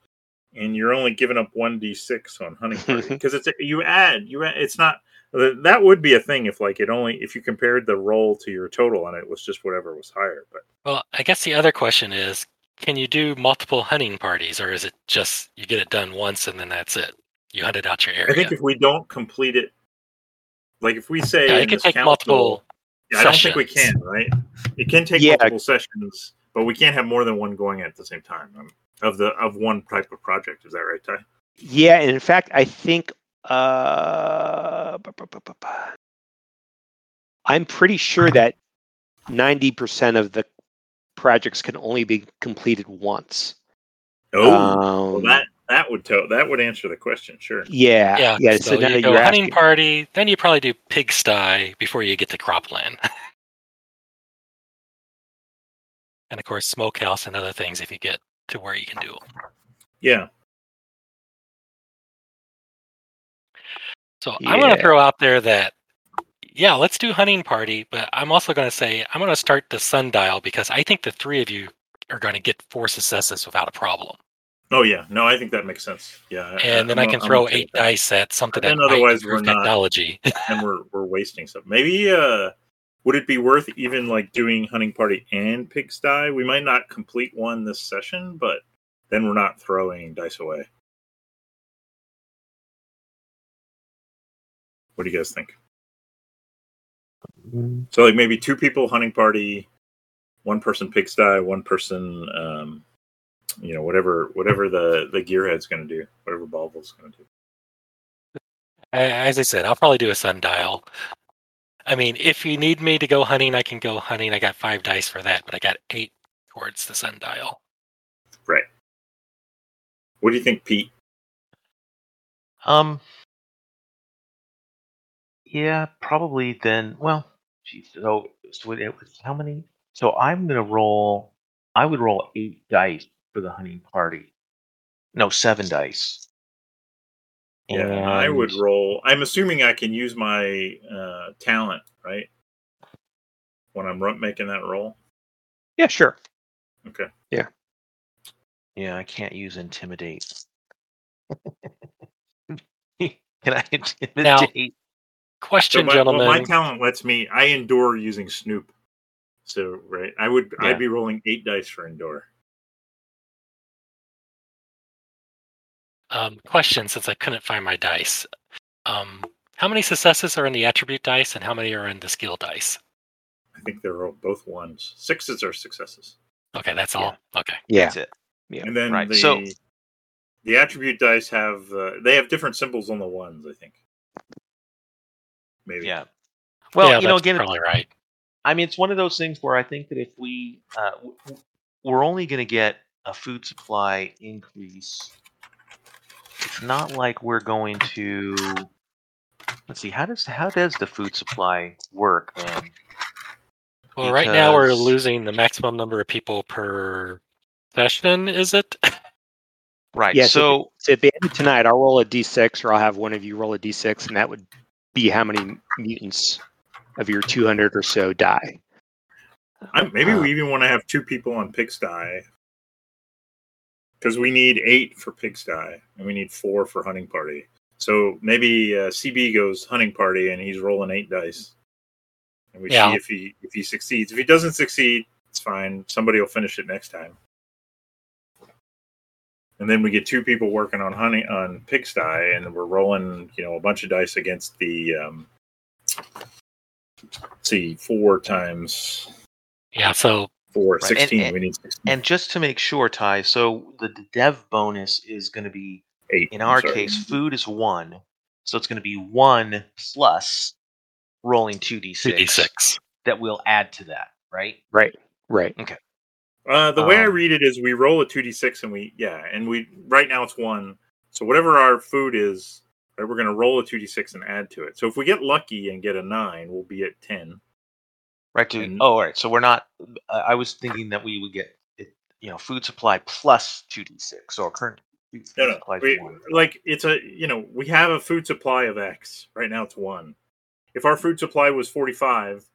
and you're only giving up one d six on hunting party because it's you add you add, it's not that would be a thing if like it only if you compared the roll to your total and it was just whatever was higher. But Well, I guess the other question is can you do multiple hunting parties, or is it just you get it done once and then that's it? You hunted out your area. I think if we don't complete it, like if we say yeah, it can take council- multiple. Yeah, I don't think we can, right? It can take Yeah. multiple sessions, but we can't have more than one going at the same time um, of the of one type of project. Is that right, Ty? Yeah, and in fact, I think uh, I'm pretty sure that 90% of the projects can only be completed once. Oh, Um, well, that that would tell that would answer the question. Sure. yeah, Yeah, yeah. so, now you go you're hunting asking- party, then you probably do pigsty before you get to cropland. and of course, smokehouse and other things if you get to where you can do them. Yeah. So I'm going to throw out there that, yeah, let's do hunting party, but I'm also going to say I'm going to start the sundial because I think the three of you are going to get four successes without a problem. Oh yeah. No, I think that makes sense. Yeah. And then I'm- I can I'm throw okay eight dice at something But that otherwise we're not- technology. and we're we're wasting stuff. Maybe uh would it be worth even like doing hunting party and pigsty? We might not complete one this session, but then we're not throwing dice away. What do you guys think? So like maybe two people hunting party, one person pigsty, one person um you know whatever whatever the the gearhead's going to do, whatever Balvel's going to do. As I said, I'll probably do a sundial. I mean, if you need me to go hunting, I can go hunting. I got five dice for that, but I got eight towards the sundial. Right. What do you think, Pete? Um. Yeah, probably then. Well, geez, so, so it was how many? So I'm gonna roll. I would roll eight dice for the hunting party. No, seven dice. Yeah, and I would roll. I'm assuming I can use my uh, talent, right? When I'm ru- making that roll. Yeah, sure. Okay. Yeah, Yeah, I can't use intimidate. Can I intimidate? So Question, my, well, gentlemen. my talent lets me. I endure using Snoop. So right, I would. Yeah. I'd be rolling eight dice for endure. Um, question, since I couldn't find my dice. Um, how many successes are in the attribute dice, and how many are in the skill dice? I think they're both ones. Sixes are successes, Okay, that's all. Okay. Yeah. That's it. Yeah. and then Right, the so- the attribute dice have uh, they have different symbols on the ones. I think. Maybe. Yeah. Well, yeah, you know, that's again, probably right. I mean, it's one of those things where I think that if we, uh, w- w- we're only going to get a food supply increase. It's not like we're going to. Let's see. How does how does the food supply work then? Well, right now we're losing the maximum number of people per session. Is it? Right. Yeah, so So at the end of tonight, I'll roll a d6, or I'll have one of you roll a d6, and that would be how many mutants of your 200 or so die. I, maybe Uh, we even want to have two people on Pigsty because we need eight for Pigsty and we need four for Hunting Party. So maybe uh, CB goes Hunting Party and he's rolling eight dice, and we Yeah. see if he if he succeeds. If he doesn't succeed, it's fine. Somebody will finish it next time. And then we get two people working on hunting on Pigsty, and we're rolling, you know, a bunch of dice against the. Um, let's see, four times Yeah. So four, Right, 16. and- we need 16. and just to make sure, Ty, so the the dev bonus is going to be eight. in our case, food is one, so it's going to be one plus rolling two d two d six. that we'll add to that, right? Right, right. Okay. Uh, the way I Um, read it is we roll a 2d6 and we, yeah, and we, right now it's one. So whatever our food is, right, we're going to roll a 2d6 and add to it. So if we get lucky and get a nine, we'll be at 10. Right. To And- oh, all right. So we're not. Uh, I was thinking that we would get, it, you know, food supply plus two d six. So our current food No, no. supply is We, one. like it's a, you know, we have a food supply of X. Right now it's one. If our food supply was 45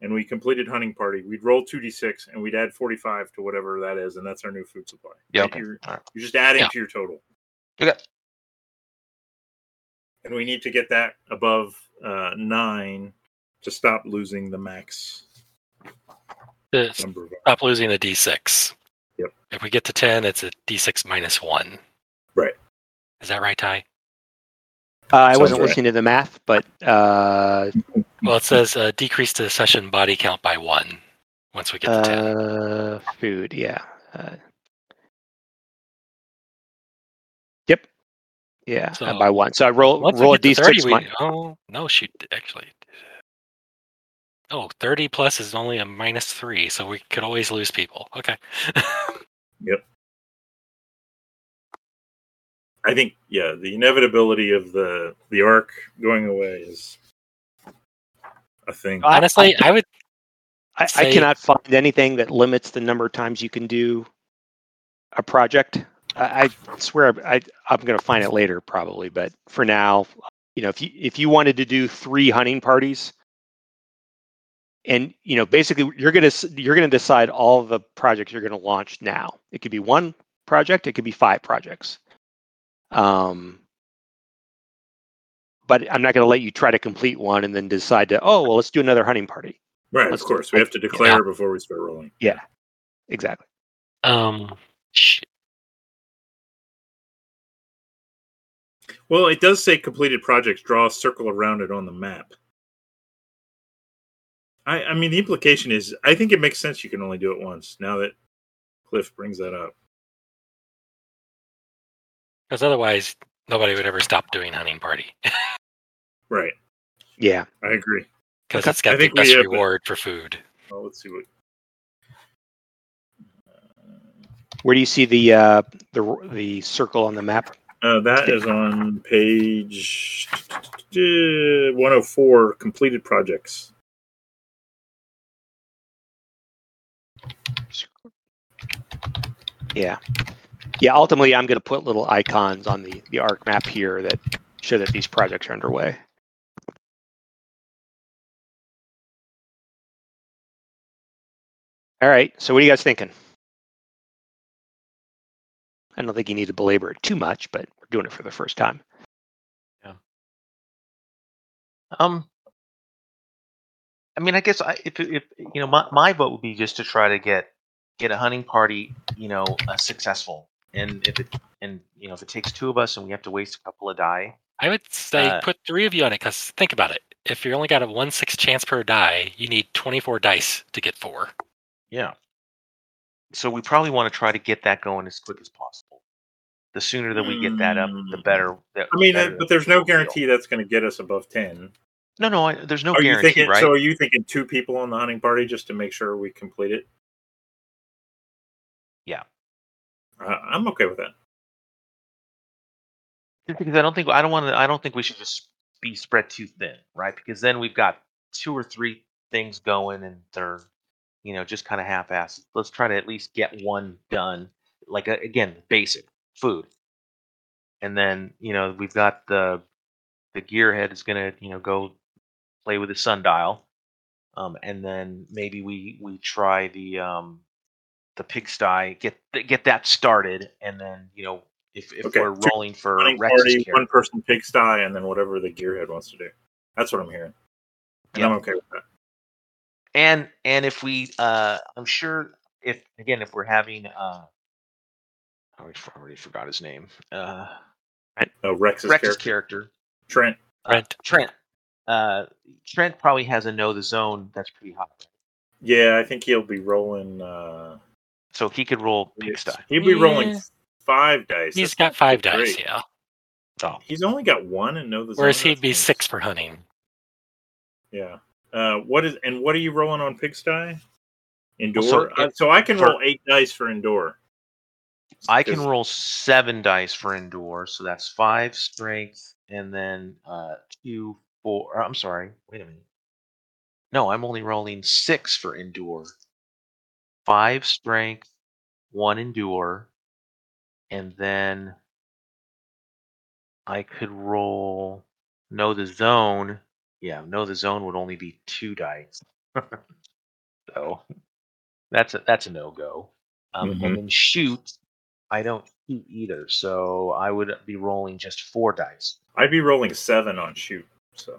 and we completed hunting party, we'd roll 2d6 and we'd add 45 to whatever that is. And that's our new food supply. Yeah. Right? Okay. You're, right. you're just adding Yeah. to your total. Okay. and we need to get that above uh, nine to stop losing the max To number of. stop losing the d six. Yep. If we get to ten, it's a d six minus one. Right. Is that right, Ty? Uh, I Sounds wasn't right. listening to the math, but uh, Well, it says uh, decrease the session body count by one once we get to ten. uh, food, yeah. Uh, yep. Yeah, uh, So- by one. So I roll roll we a 30, d6. we, mi- oh no, shoot, actually. Oh, 30 plus is only a minus three, so we could always lose people. Okay. Yep. I think yeah, the inevitability of the the Ark going away is a thing. Honestly, I would I, I cannot find anything that limits the number of times you can do a project. I, I swear I, I'm going to find it later probably, but for now, you know, if you if you wanted to do three hunting parties, and you know, basically you're going to you're going to decide all the projects you're going to launch now. It could be one project, it could be five projects. Um, but I'm not going to let you try to complete one and then decide to oh well let's do another hunting party. right, let's of course. it. We have to declare before we start rolling. Yeah. Exactly. um sh- Well, it does say completed projects. Draw a circle around it on the map. I, I mean, the implication is, I think it makes sense. You can only do it once. Now that Cliff brings that up, because otherwise nobody would ever stop doing hunting party right? Yeah. I agree. because Okay. it's got I the think we best have- reward for food. Well, let's see what. Where do you see the uh, the the circle on the map? Uh, that is on page 104. Completed projects. Yeah. Yeah, ultimately I'm going to put little icons on the the Ark map here that show that these projects are underway. All right. So what are you guys thinking? I don't think you need to belabor it too much, but we're doing it for the first time. Yeah. Um, I mean, I guess I, if if you know, my, my vote would be just to try to get get a hunting party, you know, uh, successful. And if it and you know if it takes two of us and we have to waste a couple of die, I would say Uh, put three of you on it because think about it. If you only got a one six chance per die, you need 24 dice to get four. yeah. So we probably want to try to get that going as quick as possible. The sooner that we get that up, the Mm. better. that- I mean, better uh, but there's no we'll feel. guarantee that's going to get us above 10. No, no, I, there's no are you thinking? right? So are you thinking two people on the hunting party just to make sure we complete it? Yeah. Uh, I'm okay with that. Just because I don't think I don't want to. I don't think we should just be spread too thin, right? Because then we've got two or three things going, and they're you know, just kind of half-assed. Let's try to at least get one done. Like uh, again, basic food, and then you know we've got the the gearhead is gonna you know go play with the sundial, um, and then maybe we we try the um, the pigsty, get get that started, and then you know if if Okay, we're rolling for Rex's party, one person pigsty, and then whatever the gearhead wants to do. That's what I'm hearing. And I'm okay with that. and and if we uh i'm sure if again if we're having uh I already, forgot his name uh Oh, Rex's Rex's character. character Trent. uh, Trent. trent uh trent probably has a know the zone that's pretty hot Yeah, I think he'll be rolling. Uh, so he could roll pigsty He'd be rolling five dice. He's That's got five great. dice, yeah. oh He's only got one and no. the zone. Whereas he'd be nice. six for hunting. Yeah. Uh, what is and what are you rolling on pigsty? Endure. so Uh, so I can for- roll eight dice for endure. i can roll seven dice for endure so that's five strength and then uh two four i'm sorry wait a minute no i'm only rolling six for endure five strength one endure and then i could roll know the zone yeah know the zone would only be two dice so that's a that's a no-go um, Mhm. and then shoot i don't shoot either so i would be rolling just four dice I'd be rolling seven on shoot. So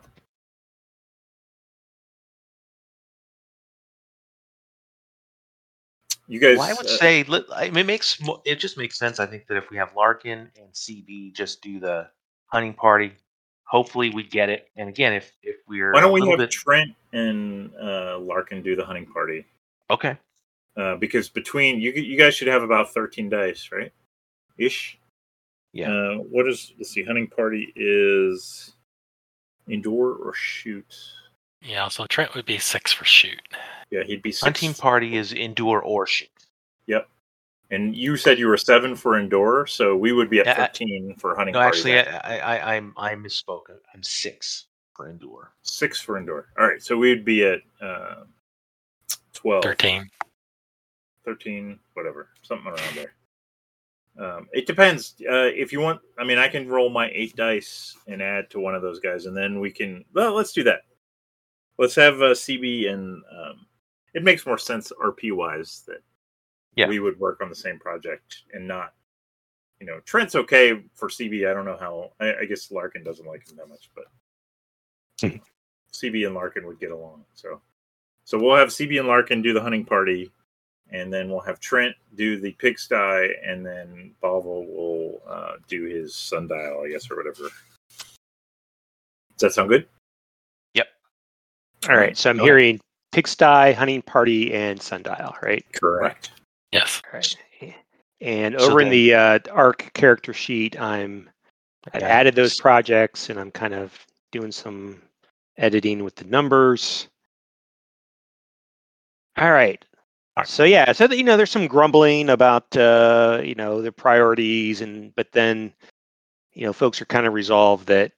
you guys. well, I would uh, say let- I mean, it makes it just makes sense. I think that if we have Larkin and CB just do the hunting party, hopefully we get it. And again, if if we're why don't we have bit Trent and uh, Larkin do the hunting party? okay, Uh, because between you, you guys should have about thirteen dice, right? Ish. yeah, Uh, what is let's see, hunting party is endure or shoot? Yeah, so Trent would be six for shoot. Yeah, he'd be six. hunting party is endure or shoot. Yep. And you said you were seven for endure, so we would be at Yeah, I- thirteen for hunting No, party. actually, then. I I, I I'm I misspoke. I'm six for endure. six for endure. All right, so we'd be at uh, 12, Thirteen. 13, whatever, something around there. Um, it depends. Uh, if you want, I mean, I can roll my eight dice and add to one of those guys, and then we can. Well, let's do that. Let's have uh, CB and um, it makes more sense RP wise that Yeah. we would work on the same project and not. You know, Trent's okay for CB. I don't know how. I, I guess Larkin doesn't like him that much, but CB and Larkin would get along. So, so we'll have CB and Larkin do the hunting party, and then we'll have Trent do the pigsty, and then Balvo will uh, do his sundial, I guess, or whatever. Does that sound good? All right, so I'm Go ahead. hearing pigsty, hunting party, and sundial, right? Correct. Yes. All right. And So over in the uh, ARC character sheet, I'm I Okay. added those projects, and I'm kind of doing some editing with the numbers. All right. All right. So yeah, so that, you know, there's some grumbling about uh, you know the priorities, and but then you know folks are kind of resolved that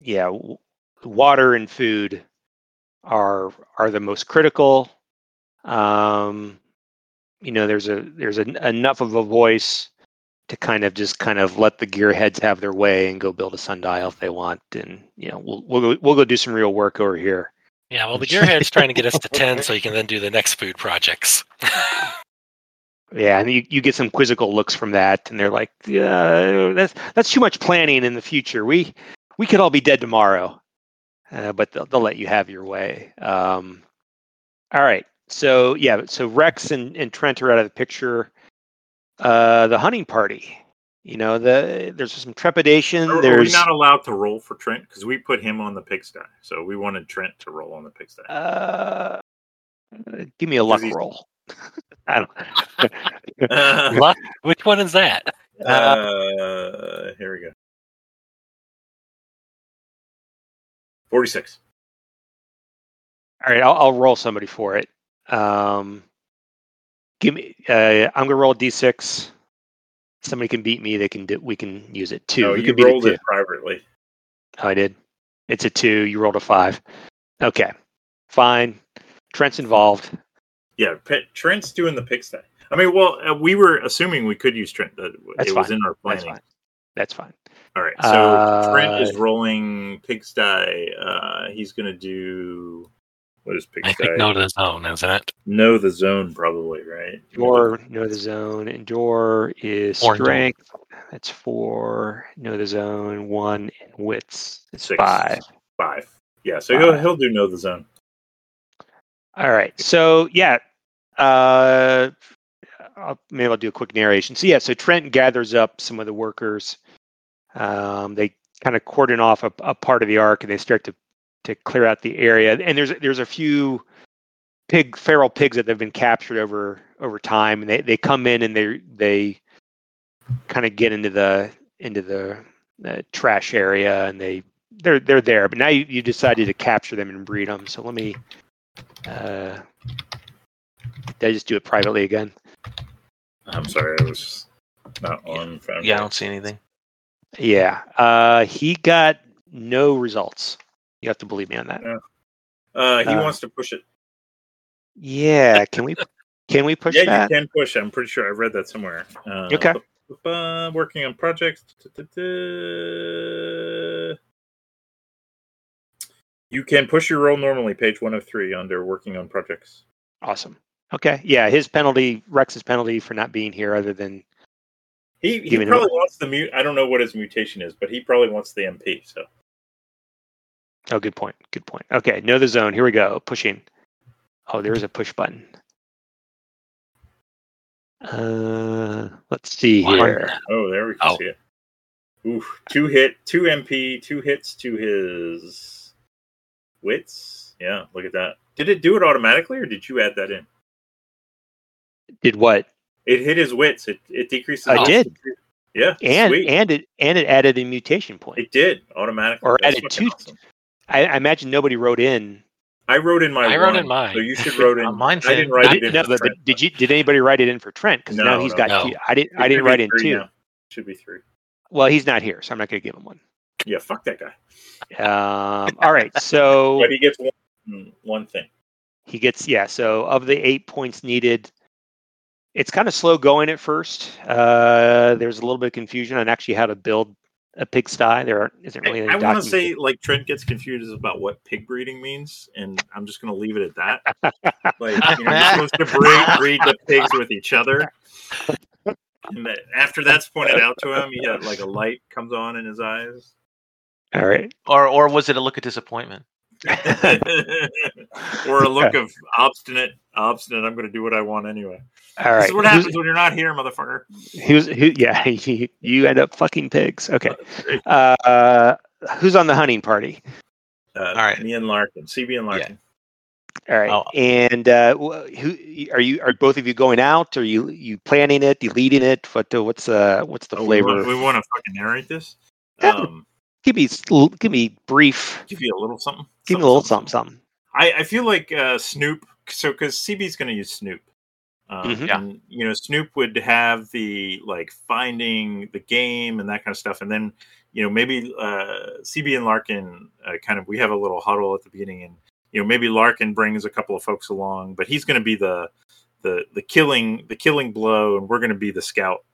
yeah, w- water and food are are the most critical. Um, you know, there's a there's enough of a voice to kind of just kind of let the gearheads have their way and go build a sundial if they want, and you know, we'll we'll go, we'll go do some real work over here. Yeah, well, the gearhead's trying to get us to 10 so you can then do the next food projects. Yeah, and you, you get some quizzical looks from that, and they're like, "Yeah, "That's that's too much planning in the future. We we could all be dead tomorrow." Uh, but they'll, they'll let you have your way. Um, all right, so yeah, so Rex and, and Trent are out of the picture. Uh, the hunting party, you know, the there's some trepidation. Are, are we not allowed to roll for Trent because we put him on the pigsty, so we wanted Trent to roll on the pigsty. uh, give me a luck he's- roll. I don't. Uh, Luck? Which one is that? uh, here we go. Forty-six. All right, I'll, I'll roll somebody for it. Um, give me. Uh, I'm gonna roll a d6. Somebody can beat me. They can do. We can use it too. No, you can beat rolled it, it privately. I did. It's a two. You rolled a five. Okay, fine. Trent's involved. Yeah, Trent's doing the pigsty. I mean, well, uh, we were assuming we could use Trent. That That's it was fine. in our That's fine. That's fine. All right, so Uh, Trent is rolling pigsty. Uh, he's gonna do what is I pigsty? think know the zone, isn't it? Know the zone, probably right. Door know the zone. Endure is Or endure. strength. That's four. Know the zone. One and wits is Six. five. Five. Yeah, so he'll he'll do know the zone. All right. So yeah, uh, I'll, maybe I'll do a quick narration. So yeah, so Trent gathers up some of the workers. Um, they kind of cordon off a, a part of the ark, and they start to to clear out the area. And there's there's a few pig feral pigs that have been captured over over time, and they, they come in and they they kind of get into the into the uh, trash area, and they they're they're there. But now you, you decided to capture them and breed them. So let me. Uh, did I just do it privately again? I'm sorry, I was not on. Yeah, I don't see anything. Yeah. Uh, he got no results. You have to believe me on that. Yeah. Uh, he Uh, wants to push it. Yeah. Can we can we push yeah, that? you can push. I'm pretty sure I read that somewhere. Uh, Okay. Uh, working on projects. You can push your roll normally, page 103, under working on projects. Awesome. Okay. Yeah. His penalty, Rex's penalty for not being here, other than He, he Giving him- probably wants the mute. I don't know what his mutation is, but he probably wants the MP. So oh, good point. Good point. Okay. Know the zone. Here we go. Pushing. Oh, there's a push button. Uh, let's see One. here. oh, there we can Oh. see it. Oof, two hit, two MP, two hits to his wits. Yeah, look at that. Did it do it automatically, or did you add that in? Did what? It hit his wits. It it decreases. I his- did. Yeah, And sweet. and it and it added a mutation point. it did automatically. Or That's added two- awesome. I, I imagine nobody wrote in. I wrote in my. I wrote one, in mine. So you should wrote in. Mine's I didn't write I it in. didn't for but, but Trent, did you? Did anybody write it in for Trent? Because now No, he's no. got. No. Two. I didn't. It I didn't write in two. now. Should be three. Well, he's not here, so I'm not going to give him one. Yeah, fuck that guy. Um, all right, so But he gets one, one thing. he gets yeah. So of the eight points needed, it's kind of slow going at first. Uh, there's a little bit of confusion on actually how to build a pigsty. There aren't, isn't really. any I, want to say like Trent gets confused about what pig breeding means, and I'm just going to leave it at that. like you know, you're supposed to breed, breed the pigs with each other. And that, after that's pointed out to him, he had like a light comes on in his eyes. All right. Or or was it a look of disappointment? or a look of obstinate, obstinate. I'm going to do what I want anyway. All right. This is what Who's- happens when you're not here, motherfucker. Who's who? Yeah, you, you end up fucking pigs. Okay. Uh, who's on the hunting party? Uh, All right. me and Larkin, CB and Larkin. All right. Oh. And uh, who are you? Are both of you going out? Are you you planning it? Deleting it? What uh, what's uh what's the Oh, we, flavor? want, we want to fucking narrate this. Yeah. Um, give me give me brief. give you a little something. Give me a little something something. I, I feel like uh, Snoop. So because CB's going to use Snoop. Um, Mhm. Yeah. and, you know, Snoop would have the like finding the game and that kind of stuff, and then you know maybe uh, CB and Larkin uh, kind of we have a little huddle at the beginning, and you know maybe Larkin brings a couple of folks along, but he's going to be the the the killing the killing blow, and we're going to be the scout.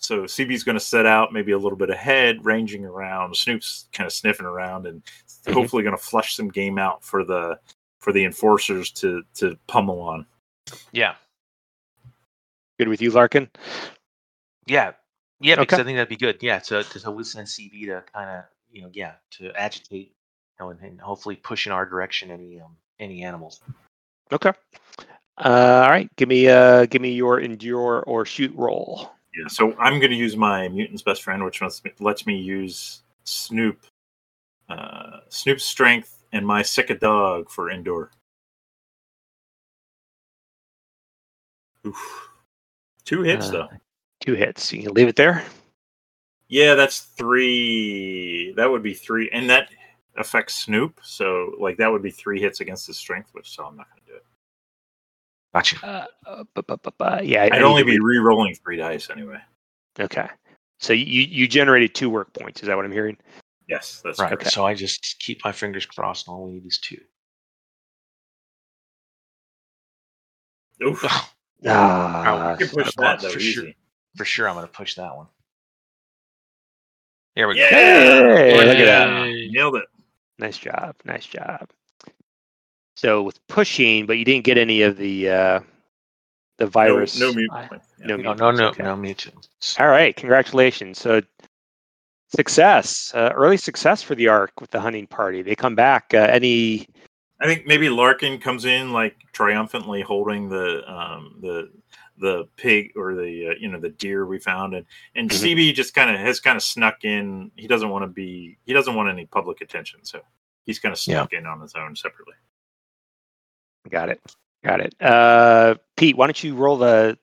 So CB's going to set out maybe a little bit ahead, ranging around. Snoop's kind of sniffing around, and Mhm. hopefully going to flush some game out for the for the enforcers to to pummel on. Yeah. Good with you, Larkin. Yeah. Yeah, because Okay. I think that'd be good. Yeah, to to, to send CB to kind of you know yeah to agitate, you know, and, and hopefully push in our direction any um any animals. Okay. Uh, all right. Give me uh give me your endure or shoot roll. Yeah, so I'm going to use my mutant's best friend, which lets me, lets me use Snoop, uh, Snoop's strength, and my Sic a Dog for endure. Oof. Two hits Uh, though. Two hits. You can leave it there. Yeah, that's three. That would be three, and that affects Snoop. So like that would be three hits against his strength, which so I'm not going to do it. Gotcha. Uh, uh, bu- bu- bu- bu- yeah. I- I I'd only be re-rolling three dice anyway. Okay. So you you generated two work points. Is that what I'm hearing? Yes, that's Right. correct. Okay. So I just keep my fingers crossed, and all we need is two. Oof. Ah, you can push that boss, though, for easy. sure. For sure, I'm going to push that one. There we go. Yeah. Hey, look at that. Nailed it. Nice job. Nice job. So with pushing, but you didn't get any of the uh, the virus. No, no mute. Yeah. no No, no, no, okay. no mutants. All right, congratulations. So success, uh, early success for the Ark with the hunting party. They come back. Uh, any? I think maybe Larkin comes in like triumphantly holding the um, the the pig or the uh, you know the deer we found, and and Mhm. CB just kind of has kind of snuck in. He doesn't want to be. He doesn't want any public attention, so he's kind of snuck in on his own separately. Got it. Got it. Uh, Pete, why don't you roll the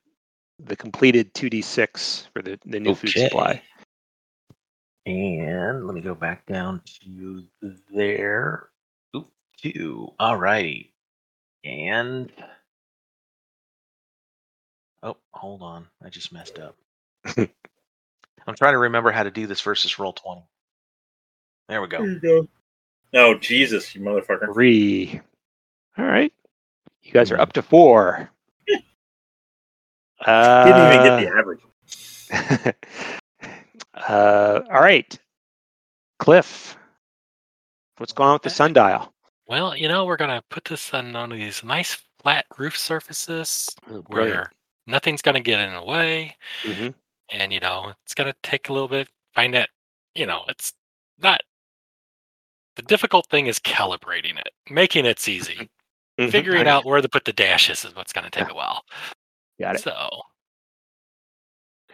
the completed two d six for the the new food supply? And let me go back down to there. Oop, two. All righty. And oh, hold on. I just messed up. I'm trying to remember how to do this versus roll twenty. There we go. you go. Oh Jesus, you motherfucker! Three. All right. You guys are Hmm. up to four. Uh, Didn't even get the average. uh, all right. Cliff, what's going on with the sundial? Well, you know, we're gonna put this on one of these nice flat roof surfaces where nothing's gonna get in the way, hmm and you know, it's gonna take a little bit. Find that, you know, it's not. The difficult thing is calibrating it, making it's easy. Mhm. Figuring I- out where to put the dashes is what's gonna take a while. Got it. So, All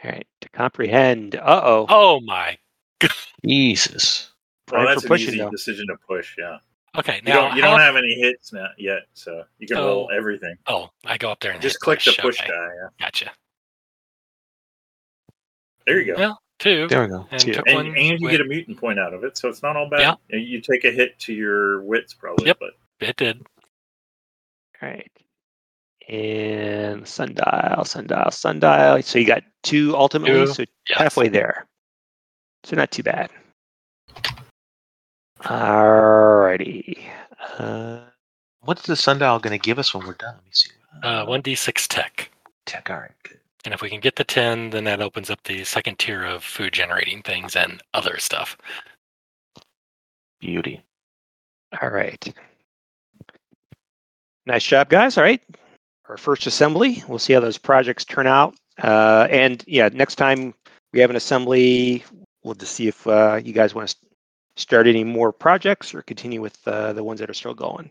right. To comprehend. Uh oh. oh my. Jesus. Well, Time that's for an easy though. decision to push. Yeah, Okay, you now don't, you don't have any hits now yet, so you can Oh. roll everything. Oh, I go up there and Just hit click the push okay, die. Yeah. Gotcha. There you go. Well, two. There we go. and Two. and, and you with- get a mutant point out of it, so it's not all bad. Yeah. You take a hit to your wits probably, Yep. but It did. All right. And sundial, sundial, sundial. So you got two ultimately, Two. so Yes. halfway there. So not too bad. Alrighty. Uh, What's the sundial going to give us when we're done? Let me see. Uh, one d six tech. tech. All right, good. And if we can get the 10, then that opens up the second tier of food generating things and other stuff. Beauty. all right. Nice job, guys. All right. Our first assembly. We'll see how those projects turn out. Uh, and yeah, next time we have an assembly, we'll just see if uh, you guys want to start any more projects or continue with uh, the ones that are still going.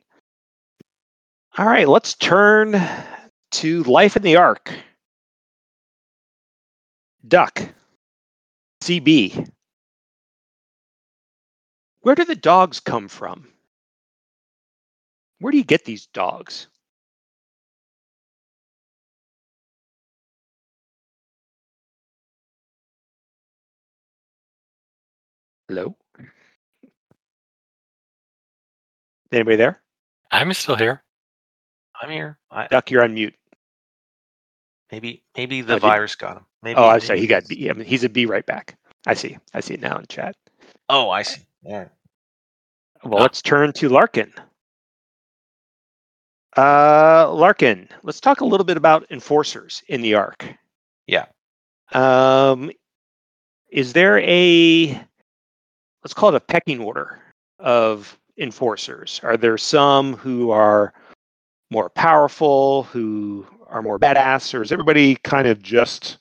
All right, let's turn to life in the Ark. Duck. CB. Where do the dogs come from? Where do you get these dogs? Hello? Anybody there? I'm still here. I'm here. I, Duck, you're on mute. maybe maybe the Oh, virus got him. Maybe, Oh, I'm sorry. He got. I mean, he's a B right back. I see. I see it now in chat. Oh, I see. All right. Well, let's turn to Larkin. Uh, Larkin, let's talk a little bit about enforcers in the Ark. Yeah. Um, is there a let's call it a pecking order of enforcers? Are there some who are more powerful, who are more badass, or is everybody kind of just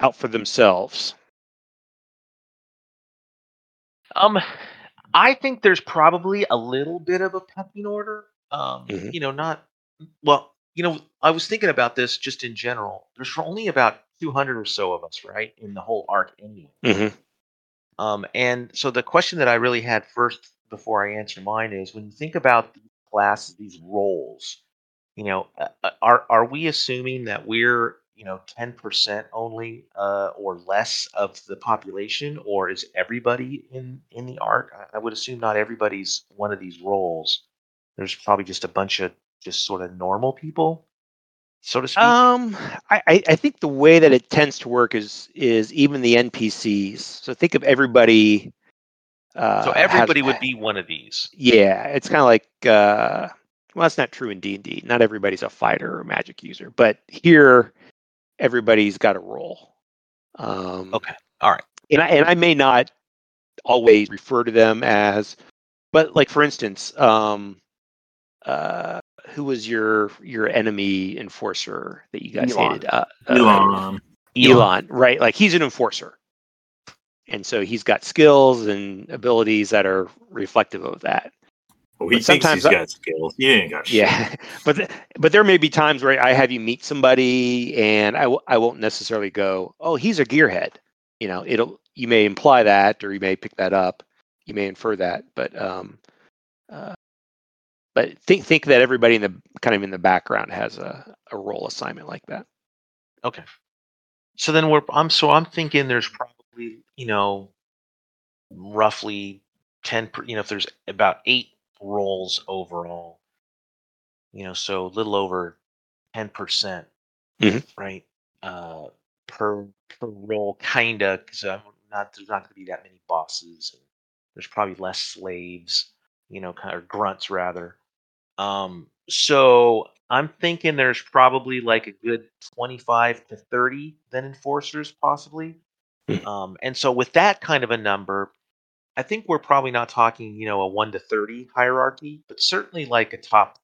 out for themselves? Um, I think there's probably a little bit of a pecking order. Um, Mhm. you know, not well. You know, I was thinking about this just in general. There's only about 200 or so of us, right, in the whole arc anyway. Mm-hmm. Um, and so the question that I really had first before I answer mine is when you think about these classes, these roles, you know, uh, uh, are are we assuming that we're you know 10% only uh, or less of the population, or is everybody in in the arc? I, I would assume not everybody's one of these roles. There's probably just a bunch of just sort of normal people, so to speak. Um, I, I think the way that it tends to work is is even the NPCs. So think of everybody. Uh, so has- everybody would be one of these. Yeah, it's kind of like uh, well, that's not true in D and D. Not everybody's a fighter or magic user, but here, everybody's got a role. Um, Okay. All right. and I and I may not always refer to them as, but like for instance, um, uh, who was your your enemy enforcer that you guys Elon. hated? Uh, uh, Elon. Elon, right? Like he's an enforcer, and so he's got skills and abilities that are reflective of that. Oh, he But thinks sometimes he's I- got skills. He ain't got shit. Yeah, but th- but there may be times where I have you meet somebody, and I w- I won't necessarily go, oh, he's a gearhead. You know, it'll you may imply that, or you may pick that up, you may infer that, but um, uh, but think think that everybody in the kind of in the background has a a role assignment like that. Okay. So then we're I'm so I'm thinking there's probably you know roughly ten per, you know if there's about eight roles overall, you know so a little over ten percent, Mhm. right? Uh, per per role, kinda because I'm not there's not going to be that many bosses. And there's probably less slaves, you know, kind of grunts rather. Um, so I'm thinking there's probably like a good 25 to 30 then enforcers possibly. Mhm. Um, and so with that kind of a number, I think we're probably not talking, you know, a 1 to 30 hierarchy, but certainly like a top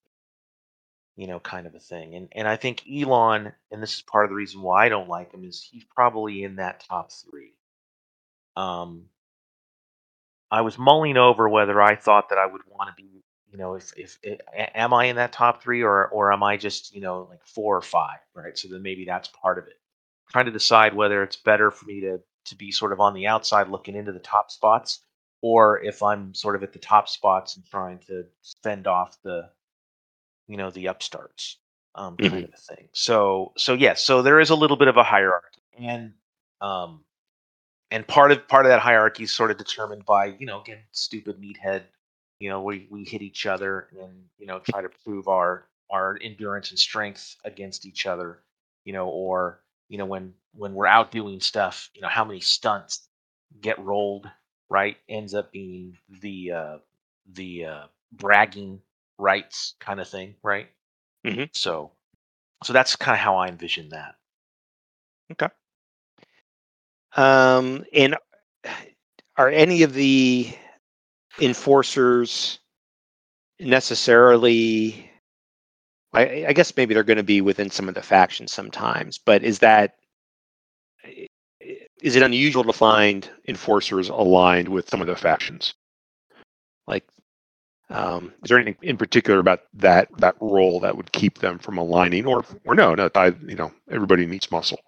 you know, kind of a thing. And and I think Elon, and this is part of the reason why I don't like him, is he's probably in that top three. Um, I was mulling over whether I thought that I would want to be, you know, if if a- a- am I in that top three or or am I just, you know, like four or five, right? So then maybe that's part of it. Trying to decide whether it's better for me to to be sort of on the outside looking into the top spots, or if I'm sort of at the top spots and trying to fend off the, you know, the upstarts, um, kind of a thing. So so yes, so there is a little bit of a hierarchy, and um, and part of part of that hierarchy is sort of determined by you know again stupid meathead you know we we hit each other and you know try to prove our our endurance and strength against each other you know or you know when when we're out doing stuff you know how many stunts get rolled right ends up being the uh the uh bragging rights kind of thing right mm-hmm. so so that's kind of how i envision that Okay. Um, and are any of the enforcers necessarily? I, I guess maybe they're going to be within some of the factions sometimes, but is that is it unusual to find enforcers aligned with some of the factions? Like, um, is there anything in particular about that that role that would keep them from aligning, or or no, no, I, you know, everybody needs muscle.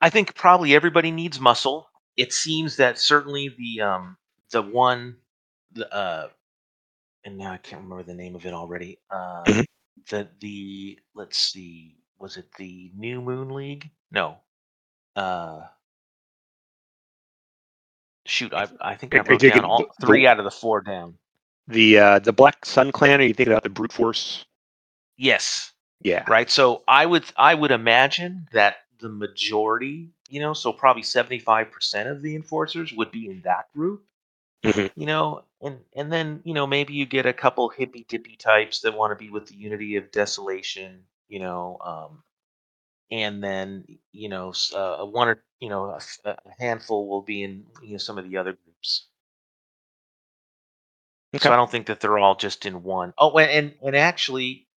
I think probably everybody needs muscle. It seems that certainly the um the one the uh and now I can't remember the name of it already. Uh Mhm. the the let's see, was it the New Moon League? No. Uh shoot, I I think I wrote down taking all the- the- three out of the four down. The uh, the Black Sun Clan. Are you thinking about the brute force? Yes. Yeah. right so i would i would imagine that the majority you know so probably 75% of the enforcers would be in that group Mhm. you know and and then you know maybe you get a couple hippy dippy types that want to be with the unity of desolation you know um and then you know uh, one or you know a handful will be in you know some of the other groups Okay. so i don't think that they're all just in one. Oh, and and, and actually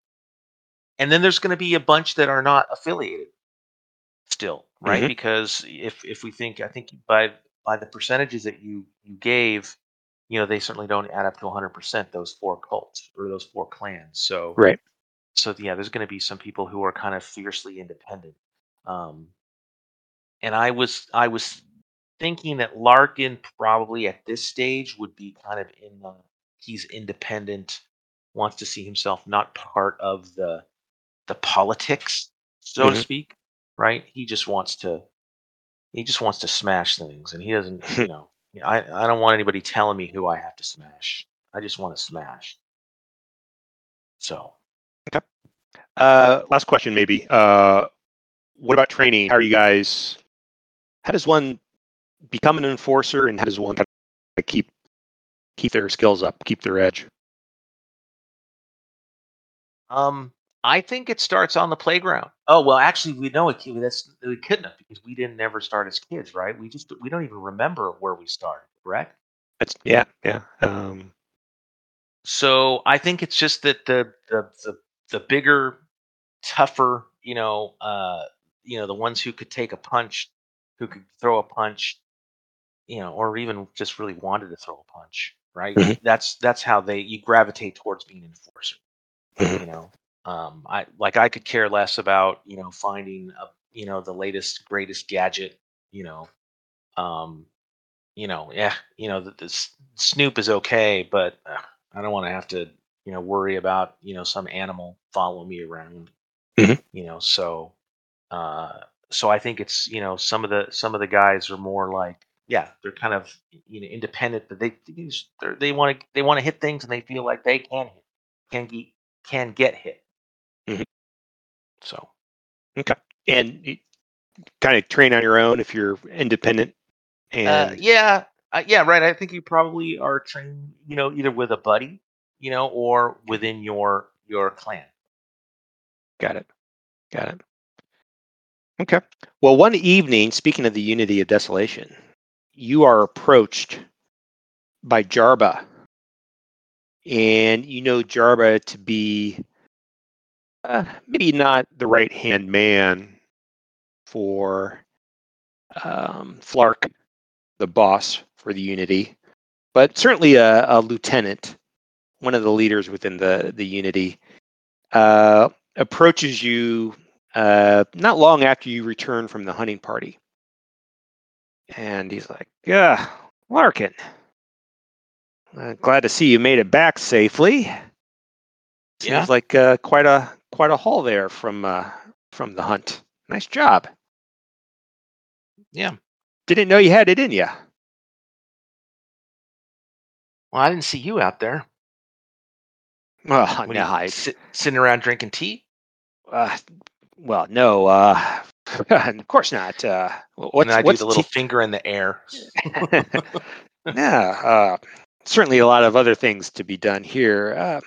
and then there's going to be a bunch that are not affiliated still right Mhm. because if if we think i think by by the percentages that you you gave you know they certainly don't add up to 100% those four cults or those four clans so Right. so yeah there's going to be some people who are kind of fiercely independent um and i was i was thinking that larkin probably at this stage would be kind of in the he's independent wants to see himself not part of the the politics so to Mhm. speak right he just wants to he just wants to smash things and he doesn't you know I, I don't want anybody telling me who i have to smash i just want to smash so Uh, last question, maybe. Uh, what about training? How are you guys? How does one become an enforcer, and how does one keep keep their skills up, keep their edge? Um, I think it starts on the playground. Oh well, actually, we know it. That's we couldn't have because we didn't never start as kids, right? We just we don't even remember where we started, correct? That's yeah, yeah. Um, So I think it's just that the the the, the bigger, tougher, you know, uh, you know, the ones who could take a punch, who could throw a punch, you know, or even just really wanted to throw a punch, right? Mhm. That's that's how they you gravitate towards being an enforcer. Mhm. You know, um, I like I could care less about you know finding a you know the latest greatest gadget. You know, um, you know, yeah, you know, the, the Snoop is okay, but uh, I don't want to have to you know worry about you know some animal following me around. Mhm. You know, so uh, so I think it's you know some of the some of the guys are more like yeah they're kind of you know independent but they they they want to they want to hit things and they feel like they can hit can get can get hit. Mhm. So okay, and you kind of train on your own if you're independent. And uh, yeah uh, yeah right. I think you probably are trained you know either with a buddy you know or within your your clan. got it, got it. Okay. Well, one evening, speaking of the unity of desolation, you are approached by Jarba, and you know Jarba to be uh, maybe not the right hand man for um, Flark, the boss for the Unity, but certainly a, a lieutenant, one of the leaders within the the Unity, uh, approaches you uh, not long after you return from the hunting party, and he's like, "Yeah, Larkin, uh, glad to see you made it back safely. Seems Yeah. like uh, quite a quite a haul there from uh, from the hunt. Nice job. Yeah. Didn't know you had it in you. Well, I didn't see you out there. Well, no, you, I, sit, sitting around drinking tea. uh, well, no, uh, of course not. Uh, what's and I do the little t- finger in the air. yeah, uh, certainly a lot of other things to be done here. Uh,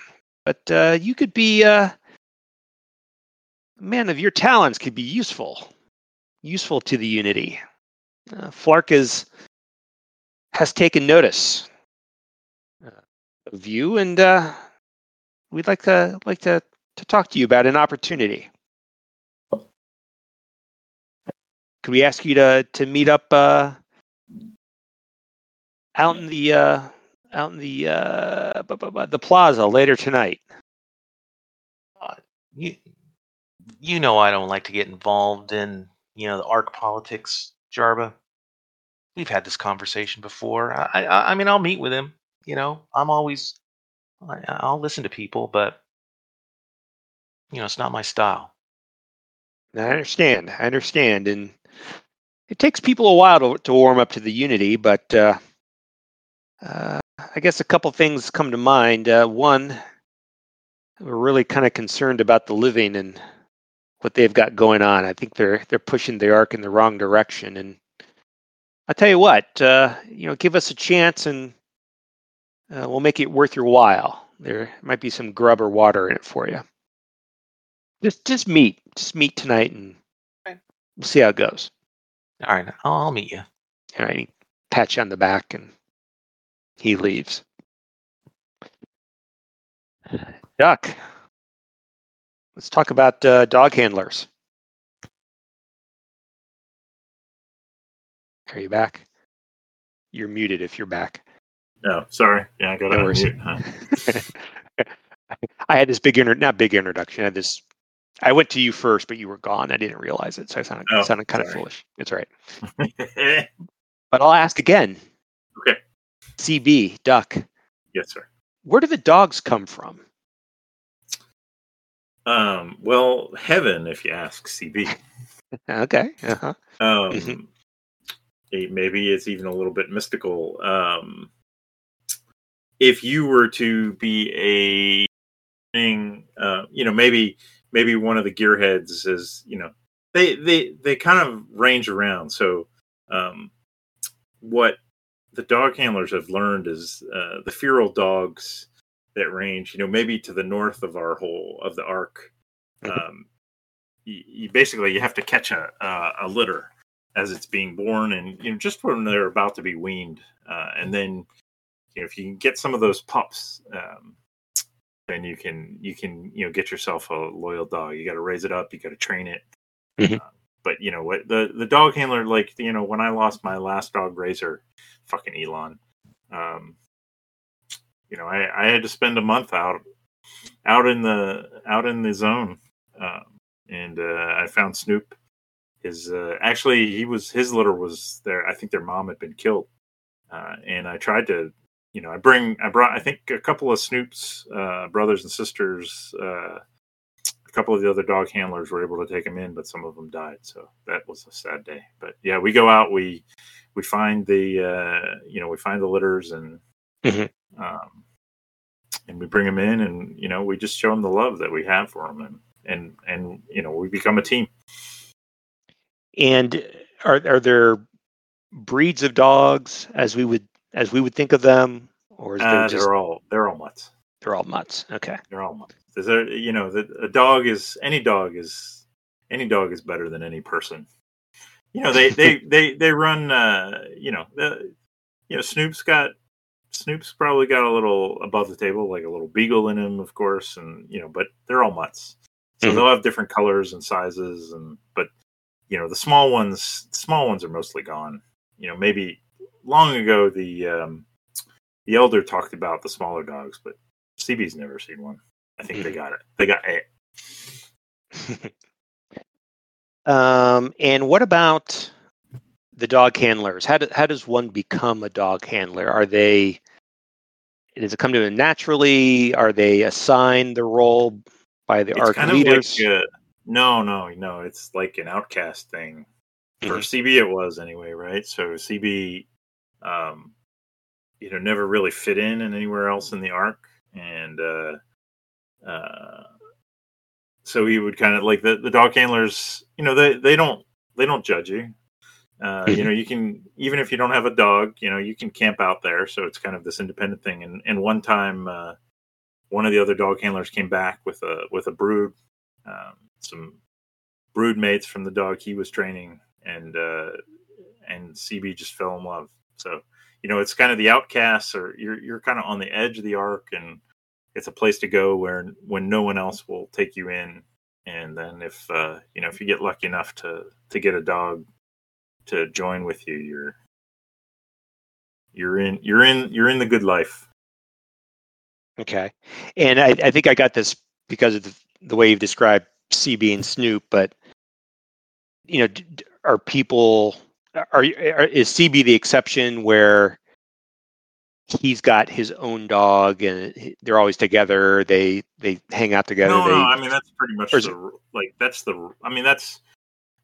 but uh, you could be uh, man of your talents could be useful, useful to the unity. Uh, Flark is has taken notice uh, of you, and uh, we'd like to like to to talk to you about an opportunity. Could we ask you to to meet up uh, out in the uh, out in the uh, bu- bu- bu- the plaza later tonight? You, you know, I don't like to get involved in you know the arc politics, Jarba. We've had this conversation before. I, I, I mean, I'll meet with him. You know, I'm always, I, I'll listen to people, but you know, it's not my style. I understand. I understand, and it takes people a while to, to warm up to the unity. But uh, uh, I guess a couple things come to mind. Uh, one, we're really kind of concerned about the living and what they've got going on. I think they're they're pushing the arc in the wrong direction. And I tell you what, uh, you know, give us a chance, and uh, we'll make it worth your while. There might be some grub or water in it for you. Just just meet, just meet tonight, and Okay. we'll see how it goes. All right, I'll, I'll meet you. All right, pat you on the back, and he leaves. Duck, let's talk about uh, dog handlers. Are you back? You're muted if you're back. No, sorry. Yeah, I got No unmute. Huh? I had this big inter- not big introduction. I had this. I went to you first, but you were gone. I didn't realize it, so I sounded, Oh, sounded kind of foolish. It's all right. But I'll ask again. Okay. CB Duck. yes, sir. Where do the dogs come from? Um, well, heaven, if you ask CB. Okay. Uh-huh. Um, Mhm. it- maybe it's even a little bit mystical. Um, if you were to be a thing, uh, you know, maybe maybe one of the gearheads is, you know, they they they kind of range around. So, um, what the dog handlers have learned is uh, the feral dogs that range. You know, maybe to the north of our whole of the arc. Mhm. Um, you, you basically you have to catch a a, a litter as it's being born, and you know just when they're about to be weaned, uh, and then you know if you can get some of those pups. Um, then you can you can you know get yourself a loyal dog. You got to raise it up. You got to train it. Mhm. Uh, but you know what the the dog handler like you know when I lost my last dog Razor, fucking Elon. Um, you know I, I had to spend a month out out in the out in the zone, um, and uh, I found Snoop. His uh, actually he was his litter was there. I think their mom had been killed, uh, and I tried to you know, I bring, I brought, I think a couple of Snoop's uh, brothers and sisters, uh, a couple of the other dog handlers were able to take him in, but some of them died. So that was a sad day. But yeah, we go out, we we find the, uh, you know, we find the litters and Mhm. Um, and we bring them in, and you know, we just show them the love that we have for them, and and and you know, we become a team. And are are there breeds of dogs as we would as we would think of them, or is Uh, just they're all they're all mutts. they're all mutts? Okay. They're all mutts. Is there, you know, the, a dog is any dog is any dog is better than any person. You know, they they they they run. Uh, you know, the, you know, Snoop's got Snoop's probably got a little above the table, like a little beagle in him, of course, and you know, but they're all mutts. So Mhm. they'll have different colors and sizes, and but you know, the small ones, small ones are mostly gone. You know, maybe long ago the um, the elder talked about the smaller dogs, but CB's never seen one. I think they got it. They got it. um, and what about the dog handlers? How do, how does one become a dog handler? Are they does it come to them naturally? Are they assigned the role by the It's arc kind leaders? of like uh, no, no, no. It's like an outcast thing. For Mhm. CB, it was anyway, right? So CB, um, you know, never really fit in and anywhere else in the arc, and uh, uh, so he would kind of like the, the dog handlers. You know, they they don't they don't judge you. Uh, you know, you can even if you don't have a dog, you know, you can camp out there. So it's kind of this independent thing. And and one time, uh, one of the other dog handlers came back with a with a brood, um, some brood mates from the dog he was training, and uh, and CB just fell in love. So you know, it's kind of the outcasts, or you're you're kind of on the edge of the arc, and it's a place to go where when no one else will take you in. And then if uh, you know if you get lucky enough to to get a dog to join with you, you're you're in you're in you're in the good life. Okay. And I, I think I got this because of the, the way you've described CB and Snoop, but you know, are people are, you- are is CB the exception where he's got his own dog and they're always together, they they hang out together, no, they no, I mean that's pretty much the like that's the I mean that's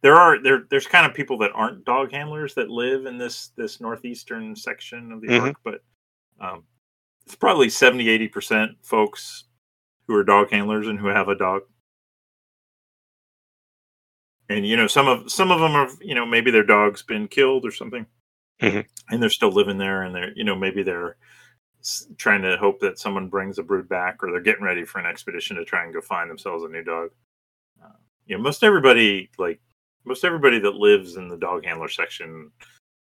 there are there there's kind of people that aren't dog handlers that live in this this northeastern section of the Mhm. arc, but um, it's probably 70 80 percent folks who are dog handlers and who have a dog. And you know some of some of them are you know maybe their dog's been killed or something, Mhm. and they're still living there, and they're you know maybe they're trying to hope that someone brings a brood back, or they're getting ready for an expedition to try and go find themselves a new dog. Uh, you know, most everybody like most everybody that lives in the dog handler section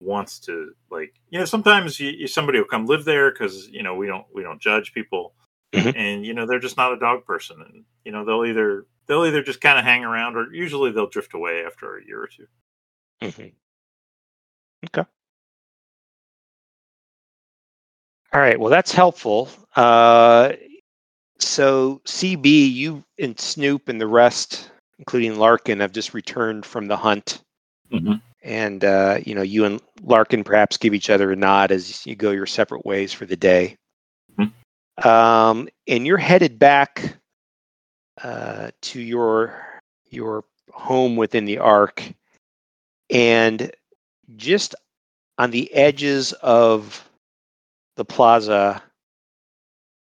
wants to like you know sometimes you, you somebody will come live there because you know we don't we don't judge people Mhm. and you know they're just not a dog person and you know they'll either they'll either just kind of hang around or usually they'll drift away after a year or two Mhm. Okay. All right. Well, that's helpful. Uh, so CB, you and Snoop and the rest, including Larkin, have just returned from the hunt, Mhm. and uh, you know you and Larkin perhaps give each other a nod as you go your separate ways for the day. Um, and you're headed back uh, to your your home within the Ark, and just on the edges of the plaza,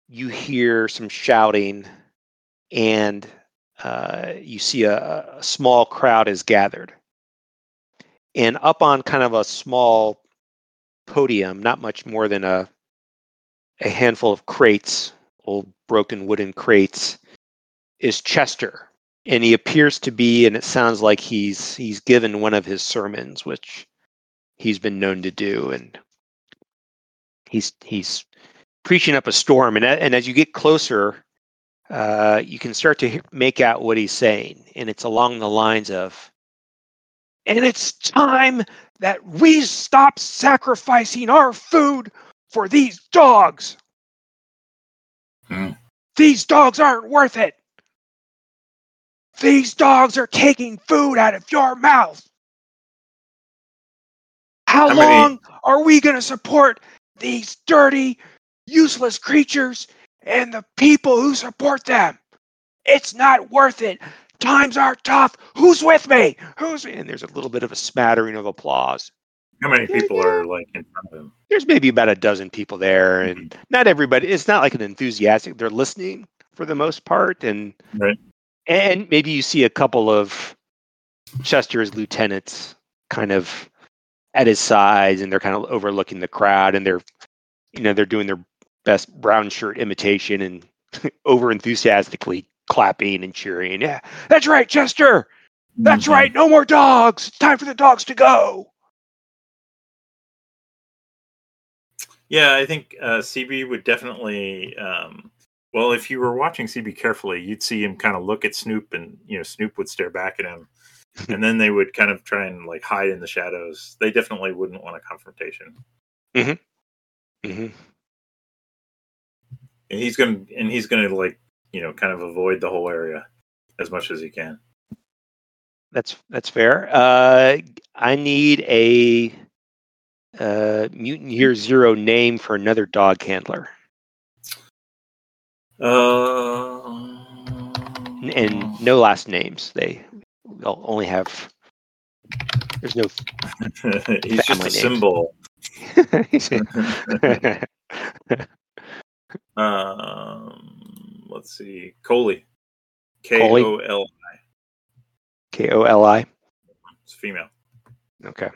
you hear some shouting, and uh, you see a, a small crowd is gathered. And up on kind of a small podium, not much more than a a handful of crates old broken wooden crates is Chester. And he appears to be, and it sounds like he's he's given one of his sermons, which he's been known to do, and he's he's preaching up a storm. And and as you get closer, uh, you can start to make out what he's saying, and it's along the lines of, "And it's time that we stop sacrificing our food for these dogs. Hmm. These dogs aren't worth it. These dogs are taking food out of your mouth. How How many- long are we going to support these dirty, useless creatures and the people who support them? It's not worth it. Times are tough. Who's with me? Who's and there's a little bit of a smattering of applause. How many people yeah. are like in front of him? There's maybe about a dozen people there, and mm-hmm. not everybody. It's not like an enthusiastic. They're listening for the most part, and Right. and maybe you see a couple of Chester's lieutenants kind of at his sides, and they're kind of overlooking the crowd, and they're you know they're doing their best brown shirt imitation and over enthusiastically clapping and cheering. Yeah, that's right, Chester. That's Mhm. right. No more dogs. It's time for the dogs to go. Yeah, I think uh, CB would definitely. Um, well, if you were watching CB carefully, you'd see him kind of look at Snoop, and you know Snoop would stare back at him, and then they would kind of try and like hide in the shadows. They definitely wouldn't want a confrontation. Mm-hmm. And he's gonna and he's gonna like you know kind of avoid the whole area as much as he can. That's that's fair. Uh, I need a uh, mutant year zero name for another dog handler, Uh, and no last names. They they'll only have. There's no. he's just a symbol. Um, let's see, Koli, K? O L, K O L I. it's female. Okay.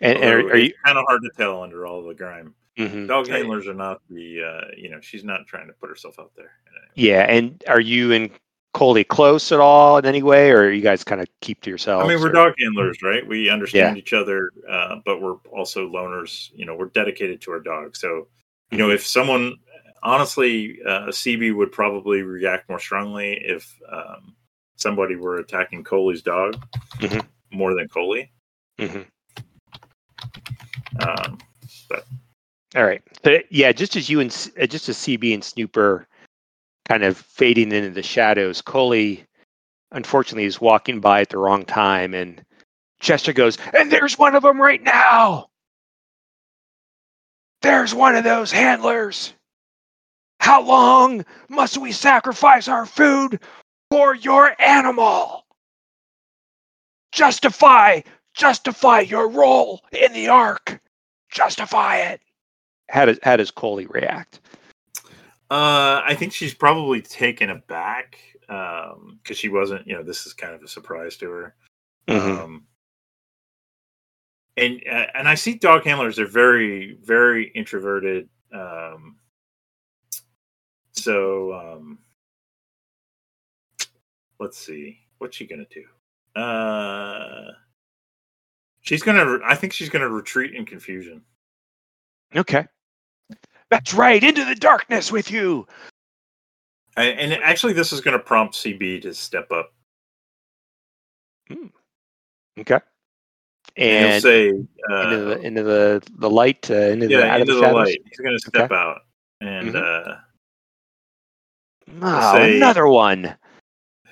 And, and are, are you? kind of hard to tell under all the grime? mhm. Dog handlers are not the, uh, you know, she's not trying to put herself out there. Yeah, and are you and Koli close at all in any way, or you guys kind of keep to yourselves? I mean, we're or- dog handlers, right? We understand each other, uh, but we're also loners. You know, we're dedicated to our dog. So, you know, if someone, honestly, uh, a CB would probably react more strongly if um, somebody were attacking Koli's dog Mhm. more than Koli. Mhm. Um, All right. So yeah, just as you and uh, just as CB and Snooper kind of fading into the shadows, Koli unfortunately is walking by at the wrong time, and Chester goes, "And there's one of them right now. There's one of those handlers. How long must we sacrifice our food for your animal? Justify, justify your role in the ark. Justify it." how does how does Koli react? Uh, I think she's probably taken aback because she wasn't. You know, this is kind of a surprise to her. Mm-hmm. Um, and uh, and I see dog handlers; they're very very introverted. Um, so um, let's see, what's she gonna do? Uh, she's gonna. I think she's gonna retreat in confusion. Okay, that's right. Into the darkness with you. I, and actually, this is gonna prompt CB to step up. Okay, And, and say, into uh, the into the the light, uh, into the yeah, out into of the, the, light. He's gonna step out and uh, Oh, Say- another one.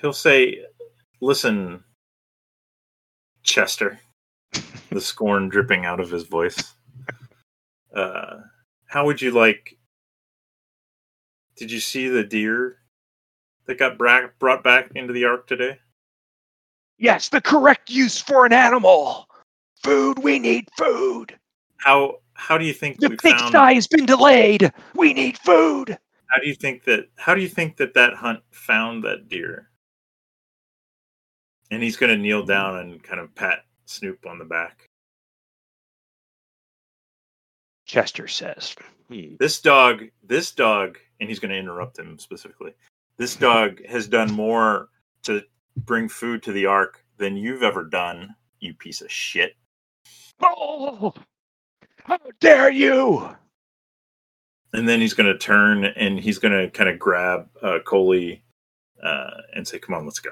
he'll say, "Listen, Chester," the scorn dripping out of his voice. Uh, how would you like? Did you see the deer that got bra- brought back into the ark today? Yes, the correct use for an animal. Food. We need food. How how do you think The big sty has been delayed. We need food. How do you think that? How do you think that that hunt found that deer? And he's going to kneel down and kind of pat Snoop on the back. Chester says, Hmm. This dog, this dog, and he's going to interrupt him specifically. This dog has done more to bring food to the ark than you've ever done, you piece of shit. Oh, how dare you! And then he's going to turn and he's going to kind of grab uh, Koli uh, and say, "Come on, let's go."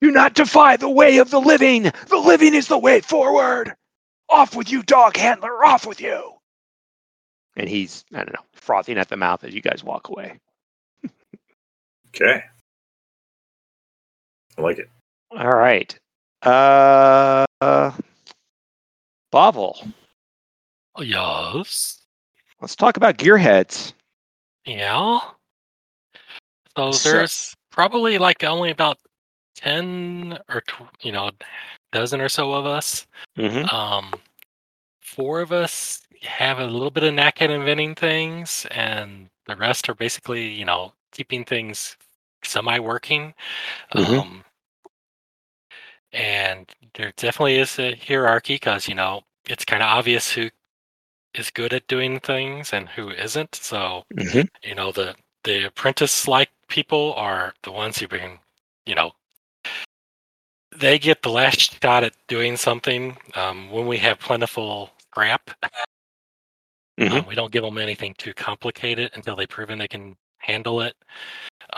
Do not defy the way of the living. The living is the way forward. Off with you, dog handler. Off with you. And he's, I don't know, frothing at the mouth as you guys walk away. Okay, I like it. All right. Uh, Bovel, Yes. let's talk about gearheads. Yeah. So So- there's probably like only about ten or tw- you know, dozen or so of us. Mm-hmm. Um, four of us have a little bit of knack at inventing things, and the rest are basically, you know, keeping things semi-working. Mhm. Um, and there definitely is a hierarchy because you know it's kind of obvious who is good at doing things and who isn't. So Mm-hmm. you know the the apprentice-like people are the ones who bring, you know, they get the last shot at doing something um, when we have plentiful scrap. Mhm. Um, we don't give them anything too complicated until they've proven they can handle it.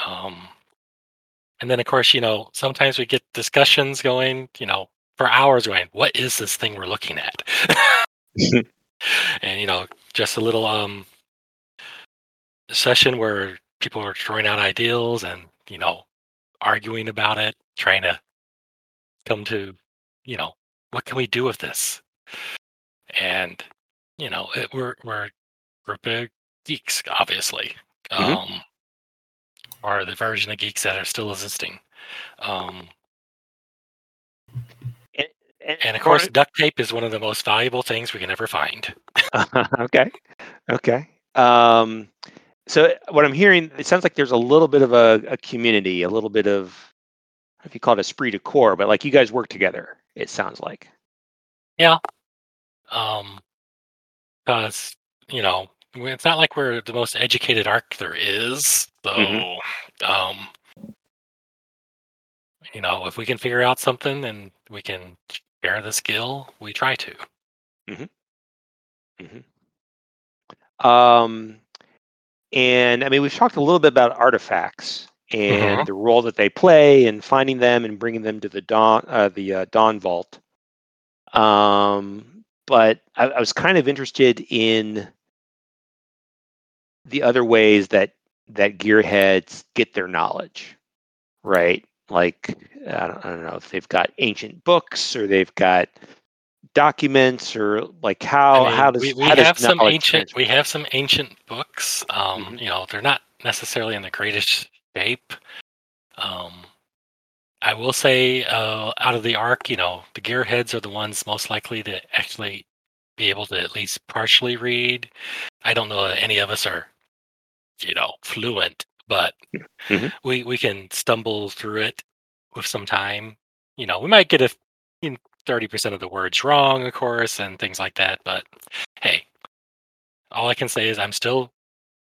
Um, and then, of course, you know, sometimes we get discussions going, you know, for hours going, what is this thing we're looking at? and, you know, just a little um, session where people are throwing out ideals and, you know, arguing about it, trying to come to, you know, what can we do with this? And, you know, it, we're, we're a group of geeks, obviously. Mhm. Um, or the version of geeks that are still existing. Um, and of course, duct tape is one of the most valuable things we can ever find. okay. Okay. Um, so what I'm hearing, it sounds like there's a little bit of a, a community, a little bit of, I don't know if you call it esprit de corps, but like you guys work together. It sounds like. Yeah. Um, because you know, it's not like we're the most educated arc there is. So, Mhm. um, you know, if we can figure out something and we can share the skill, we try to. Um, and I mean, we've talked a little bit about artifacts and Mhm. the role that they play in finding them and bringing them to the dawn, uh, the uh, dawn vault. Um, but I, I was kind of interested in the other ways that that gearheads get their knowledge, right? Like I don't, I don't know if they've got ancient books or they've got documents or like how I mean, how does we, we how does have some ancient transfer? we have some ancient books. Um, Mhm. you know, they're not necessarily in the greatest shape. Um, I will say, uh, out of the arc, you know, the gearheads are the ones most likely to actually be able to at least partially read. I don't know that any of us are, you know, fluent, but Mhm. we we can stumble through it with some time. You know, we might get a thirty percent of the words wrong, of course, and things like that. But hey, all I can say is I'm still,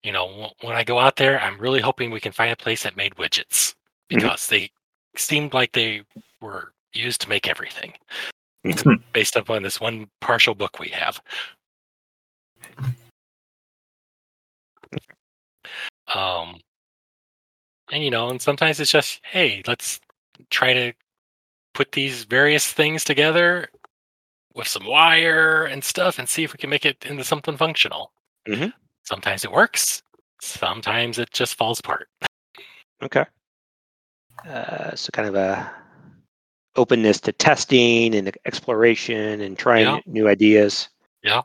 you know, when I go out there, I'm really hoping we can find a place that made widgets Mhm. because they seemed like they were used to make everything Mhm. based upon this one partial book we have. Um, and you know, and sometimes it's just, hey, let's try to put these various things together with some wire and stuff and see if we can make it into something functional. Mhm. Sometimes it works. Sometimes it just falls apart. Okay. Uh, so kind of a openness to testing and exploration and trying Yeah. new ideas. Yeah.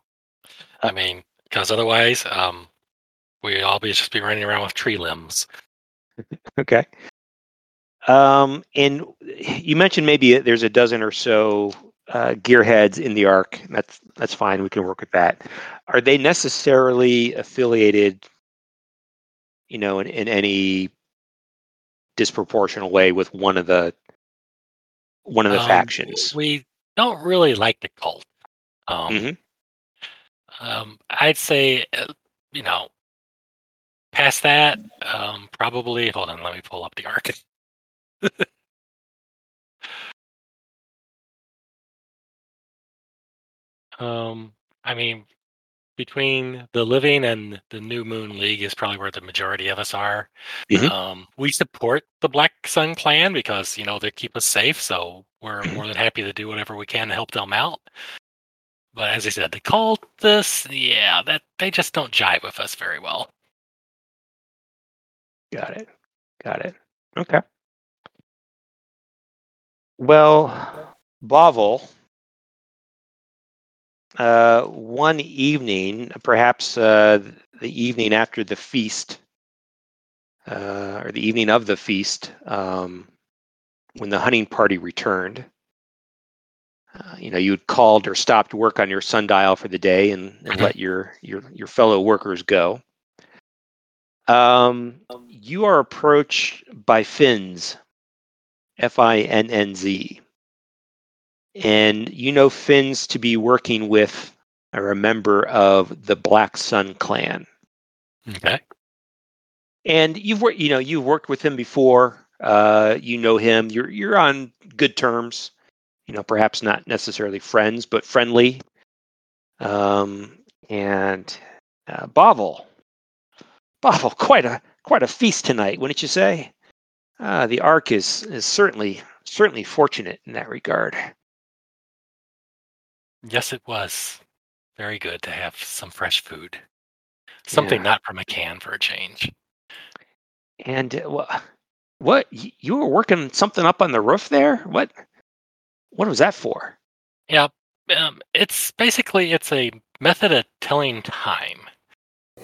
I mean, because otherwise, um, we all be just be running around with tree limbs. Okay. Um, and you mentioned maybe there's a dozen or so uh, gearheads in the Ark. That's that's fine. We can work with that. Are they necessarily affiliated, you know, in, in any disproportional way with one of the one of the Um, factions? We don't really like the cult. Um, Mhm. Um, I'd say, uh, you know, past that, um, probably. Hold on, let me pull up the Ark. um, I mean, between the living and the New Moon League is probably where the majority of us are. Mhm. Um, we support the Black Sun Clan because you know they keep us safe, so we're more than happy to do whatever we can to help them out. But as I said, the cultists, yeah, that they just don't jive with us very well. Got it. Got it. Okay. Well, Bovel, uh, one evening, perhaps uh, the evening after the feast, uh, or the evening of the feast, um, when the hunting party returned, uh, you know, you'd called or stopped work on your sundial for the day and, and let your, your your fellow workers go. Um, you are approached by Finnz, F I N N Z. And you know Finnz to be working with or a member of the Black Sun clan. Okay. And you've worked, you know, you've worked with him before. Uh, you know him. You're you're on good terms. You know, perhaps not necessarily friends, but friendly. Um, and uh, Bovel, Bovel, quite a quite a feast tonight, wouldn't you say? Uh, the Ark is is certainly certainly fortunate in that regard. Yes, it was very good to have some fresh food. Something Yeah. not from a can for a change. And uh, wha- what you were working something up on the roof there? What what was that for? Yeah, um, it's basically it's a method of telling time.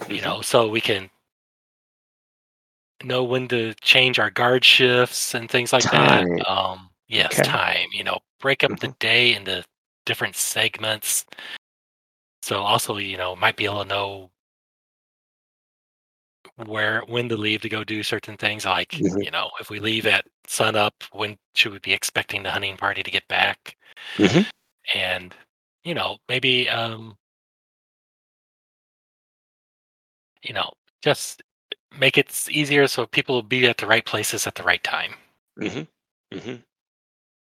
You know, so we can know when to change our guard shifts and things like Time. that. Um, yes, Okay. time. You know, break up the day into different segments. So also, you know, might be able to know where when to leave to go do certain things. Like, Mhm. you know, if we leave at sun up, when should we be expecting the hunting party to get back? Mhm. and you know maybe um you know just make it easier so people will be at the right places at the right time Mm-hmm. Mm-hmm.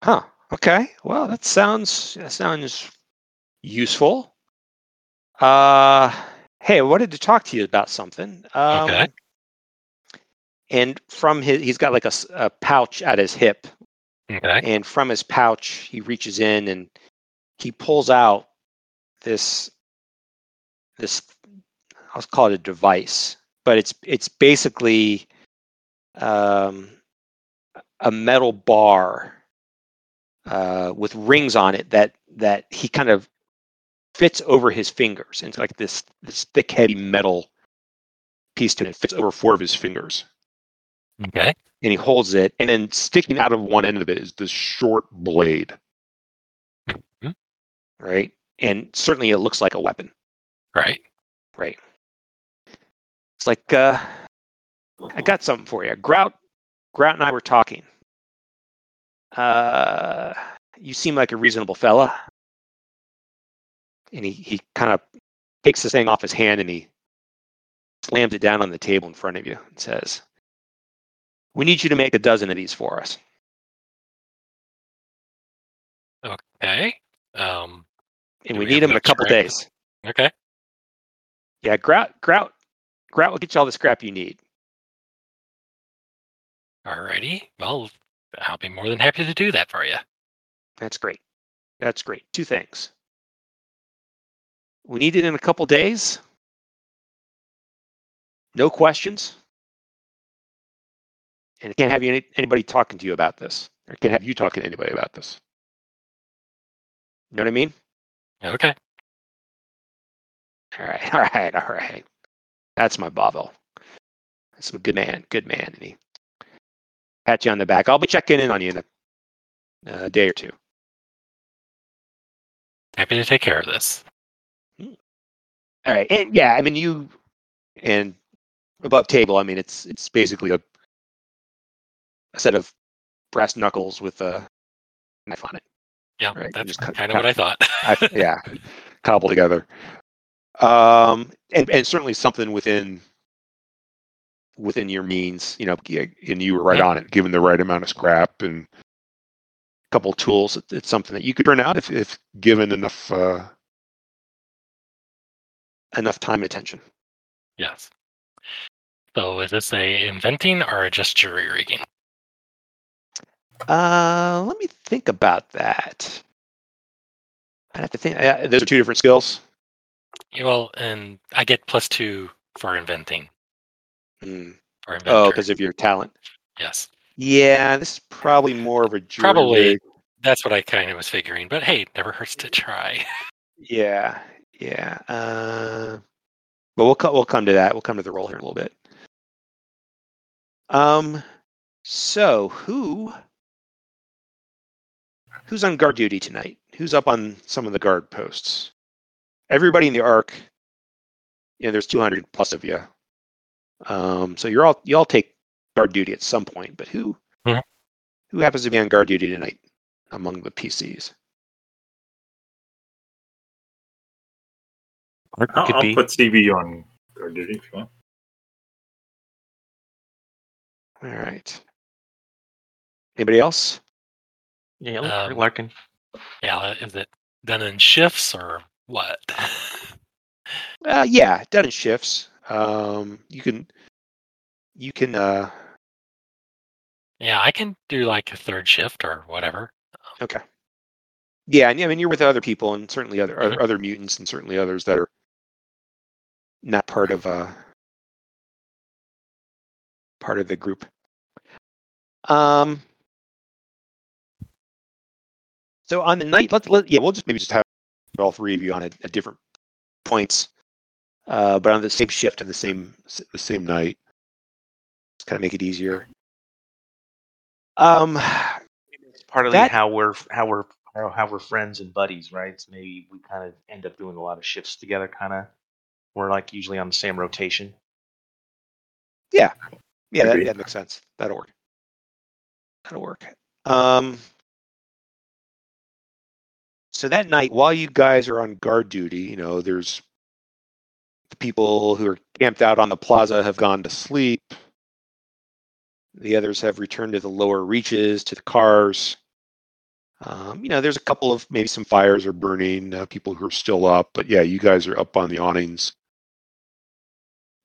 Huh. Okay. Well, that sounds that sounds useful. Uh, hey, I wanted to talk to you about something. Um, Okay. And from his, he's got like a, a pouch at his hip, okay and from his pouch, he reaches in and he pulls out this this I'll call it a device, but it's it's basically um, a metal bar uh, with rings on it that that he kind of fits over his fingers. Into like this this thick heavy metal piece to it. It fits over four of his fingers. Okay. And he holds it and then sticking out of one end of it is this short blade. Mhm. right? And certainly it looks like a weapon. Right. Right it's like uh i got something for you. Grout grout and i were talking. Uh you seem like a reasonable fella. And he, he kind of takes this thing off his hand and he slams it down on the table in front of you and says we need you to make a dozen of these for us. Okay um and we we need them in a couple days. okay. Yeah, grout, grout, grout will get you all the scrap you need. alrighty well i'll be more than happy to do that for you That's great. That's great. Two things. We need it in a couple days. No questions. And it can't have you any, anybody talking to you about this. Or can't have you talking to anybody about this. You know what I mean? okay All right, all right, all right. That's my Bobo. That's a good man, good man. And he pat you on the back. I'll be checking in on you in a, a day or two. happy to take care of this All right, and yeah, I mean you and above table. I mean it's it's basically a a set of brass knuckles with a knife on it. yeah Right, that's just kind of what i thought I, yeah, cobbled together. Um, and and certainly something within within your means, you know, and you were right Yeah. on it, given the right amount of scrap and a couple of tools. It's something that you could turn out if if given enough uh, enough time and attention. Yes. So is this a inventing or just jury rigging? Uh, let me think about that. I have to think. Uh, those are two different skills. Yeah, Well, and I get plus two for inventing Hmm. or inventor. Oh, because of your talent. yes, Yeah, this is probably more of a jury Probably. that's what I kind of was figuring. But hey, never hurts to try. Yeah, yeah. Uh, but we'll co- we'll come to that. We'll come to the roll here in a little bit. Um, so who who's on guard duty tonight? Who's up on some of the guard posts? Everybody in the Ark. You know, there's 200 plus of you. Um, so you're all you all take guard duty at some point. But who Mhm. who happens to be on guard duty tonight among the PCs? Or I'll, could I'll be. put CB on guard duty if you want. All right. Anybody else? Yeah, Um, Larkin. Yeah, is it done in shifts or what? Uh, yeah, done in shifts. Um, you can, you can. Uh, yeah, I can do like a third shift or whatever. okay. Yeah, and I mean you're with other people, and certainly other other, Mhm. other mutants, and certainly others that are not part of uh part of the group. Um. So on the night, let's let yeah, we'll just maybe just have all three of you on at, at different points, uh, but on the same shift and the same the same night. Just kind of make it easier. Um. It's partly that- how we're how we're how, how we're friends and buddies, right? So maybe we kind of end up doing a lot of shifts together. Kind of, we're like usually on the same rotation. Yeah, that, that makes sense. That'll work. That'll work. Um, so that night, while you guys are on guard duty, you know, there's the people who are camped out on the plaza have gone to sleep. The others have returned to the lower reaches, to the cars. Um, you know, there's a couple of maybe some fires are burning, uh, people who are still up, but yeah, you guys are up on the awnings.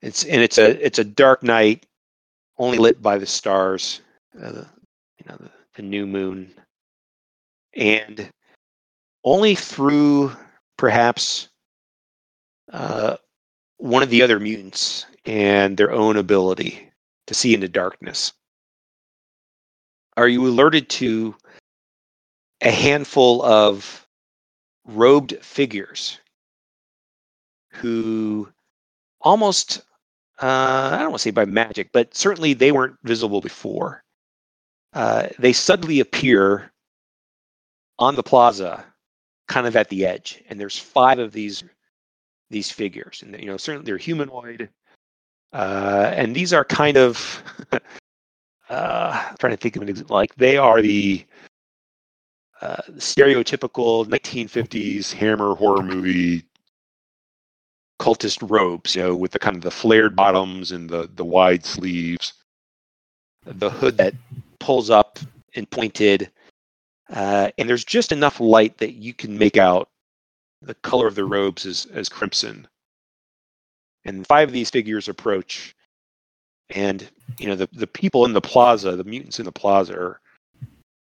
It's and it's a it's a dark night, only lit by the stars, uh, you know, the, the new moon, and only through perhaps uh, one of the other mutants and their own ability to see into darkness. Are you alerted to a handful of robed figures who almost uh, I don't want to say by magic, but certainly they weren't visible before. Uh, they suddenly appear on the plaza, kind of at the edge, and there's five of these these figures, and you know certainly they're humanoid, uh, and these are kind of uh, trying to think of an example. Like they are the uh, stereotypical 1950s Hammer horror movie cultist robes, you know, with the kind of the flared bottoms and the the wide sleeves, the hood that pulls up and pointed, uh, and there's just enough light that you can make out the color of the robes as as crimson. And five of these figures approach, and you know the the people in the plaza, the mutants in the plaza, are,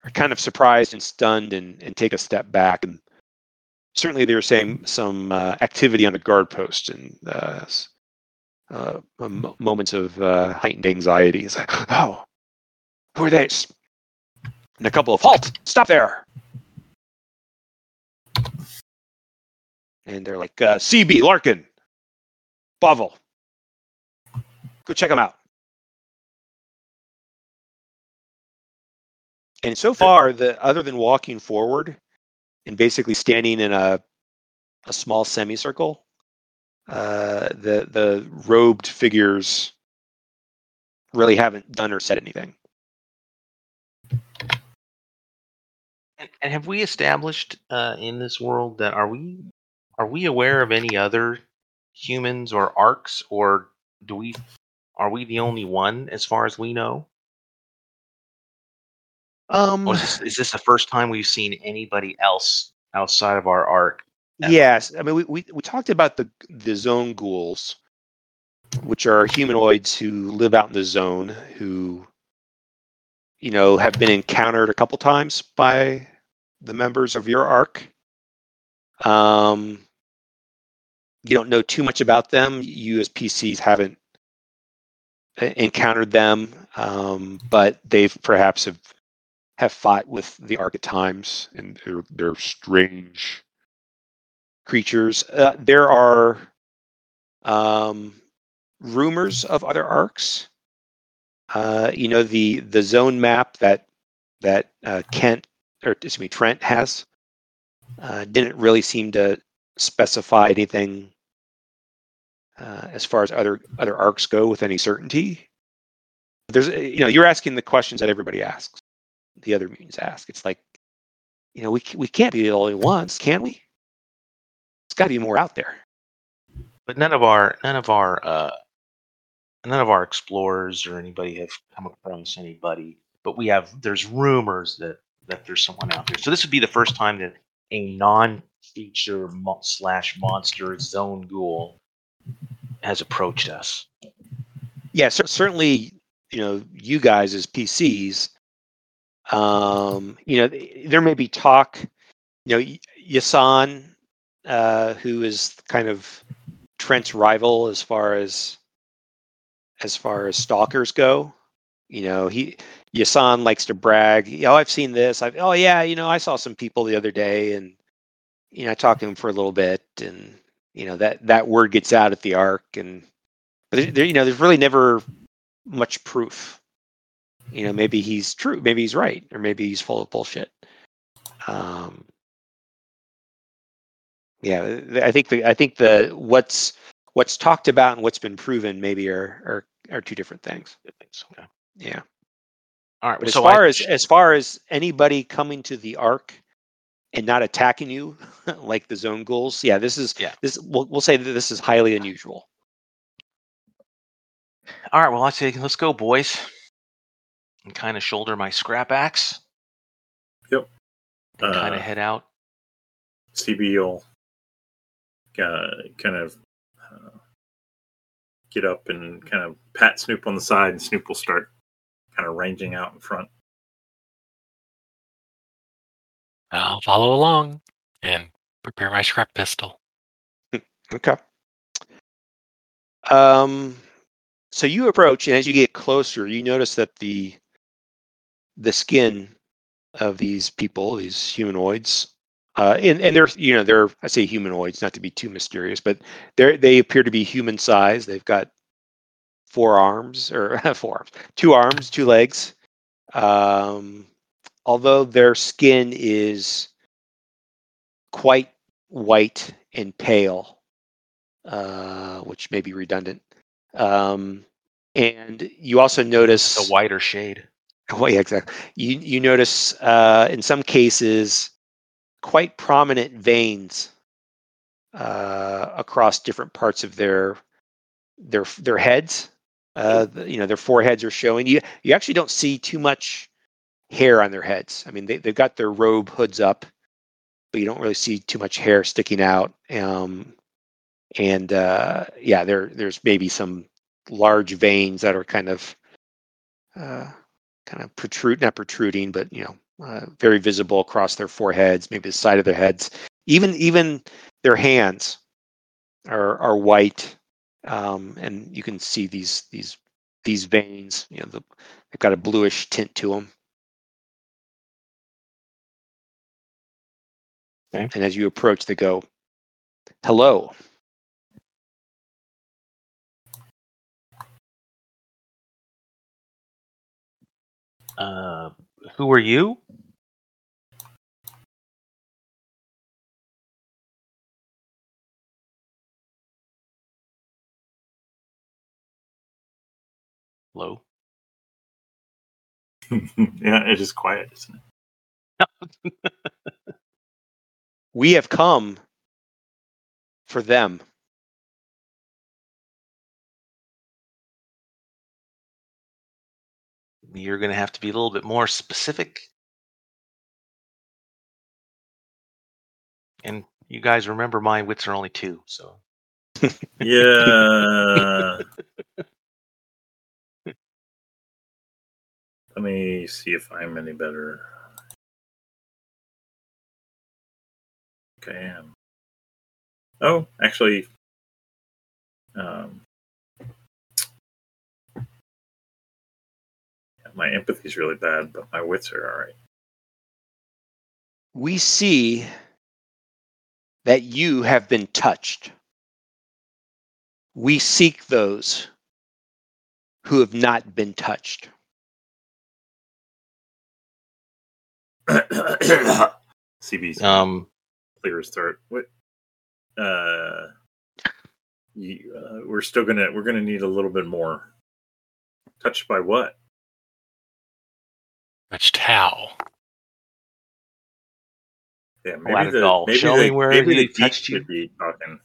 are kind of surprised and stunned, and and take a step back and certainly they were saying some uh, activity on the guard post and uh, uh, moments of uh, heightened anxiety. It's like, oh, who are they? And a couple of halt, stop there. And they're like, uh, CB, Larkin, Bavel, go check them out. And so far, the other than walking forward, and basically standing in a a small semicircle. Uh, the the robed figures really haven't done or said anything. And, have we established uh, in this world that are we are we aware of any other humans or Arks, or do we? Are we the only one as far as we know? Um, is this, is this the first time we've seen anybody else outside of our Ark? yes. I mean, we, we, we talked about the the zone ghouls, which are humanoids who live out in the zone, who, you know, have been encountered a couple times by the members of your Ark. Um, you don't know too much about them. You as PCs haven't uh, encountered them, um, but they've perhaps have have fought with the Ark at times, and they're, they're strange creatures. Uh, there are um, rumors of other Arks. Uh, you know the the zone map that that uh, Kent or excuse me Trent has uh, didn't really seem to specify anything uh, as far as other other Arks go with any certainty. There's you know you're asking the questions that everybody asks, the other mutants ask. It's like you know we we can't be the only ones, can we? It's got to be more out there. But none of our none of our uh, none of our explorers or anybody have come across anybody. But we have there's rumors that that there's someone out there. So this would be the first time that a non-feature mo- slash monster zone ghoul has approached us. yeah, cer- certainly, you know, you guys as PCs, um, you know, there may be talk, you know, Yasan, uh, who is kind of Trent's rival as far as as far as stalkers go. You know, he Yasan likes to brag. Oh, I've seen this. I've oh yeah, you know, I saw some people the other day, and you know, I talked to him for a little bit, and you know that that word gets out at the Ark, and but there, there- you know, there's really never much proof. You know, maybe he's true, maybe he's right, or maybe he's full of bullshit. Um, yeah, I think the I think the what's what's talked about and what's been proven maybe are are, are two different things. Yeah. All right. But as far I, as as far as anybody coming to the Ark and not attacking you like the zone ghouls, yeah, this is Yeah. this we'll we'll say that this is highly unusual. all right. Well, I say let's go, boys, and kind of shoulder my scrap axe. Yep. And kind Uh, of head out. CB will uh, kind of uh, get up and kind of pat Snoop on the side, and Snoop will start kind of ranging out in front. I'll follow along and prepare my scrap pistol. Okay. Um, so you approach, and as you get closer, you notice that the the skin of these people, these humanoids, uh, and and they're you know they're I say humanoids not to be too mysterious, but they they appear to be human size. They've got four arms or four arms, two arms, two legs. Um, although their skin is quite white and pale, uh, which may be redundant. Um, and you also notice A whiter shade. Oh, yeah, exactly. You you notice uh, in some cases quite prominent veins uh, across different parts of their their their heads. Uh, you know, their foreheads are showing. You you actually don't see too much hair on their heads. I mean, they they've got their robe hoods up, but you don't really see too much hair sticking out. Um, and uh, yeah, there there's maybe some large veins that are kind of uh, kind of protrude, not protruding, but you know, uh, very visible across their foreheads, maybe the side of their heads. Even even their hands are are white, um, and you can see these these these veins. You know, the, they've got a bluish tint to them. Okay. And as you approach, they go, "Hello." Uh, who are you? low. yeah, it is quiet, isn't it? we have come for them. You're going to have to be a little bit more specific. And you guys remember my wits are only two, so. yeah. Let me see if I'm any better. Okay, I am. Oh, actually, um, my empathy's really bad, but my wits are all right. We see that you have been touched. We seek those who have not been touched. CB's um clear his throat. What? Uh, you, uh, we're still gonna we're gonna need a little bit more. Touched by what? Touched how? Yeah, maybe the go. maybe Show the, me where maybe the geek you. should be talking.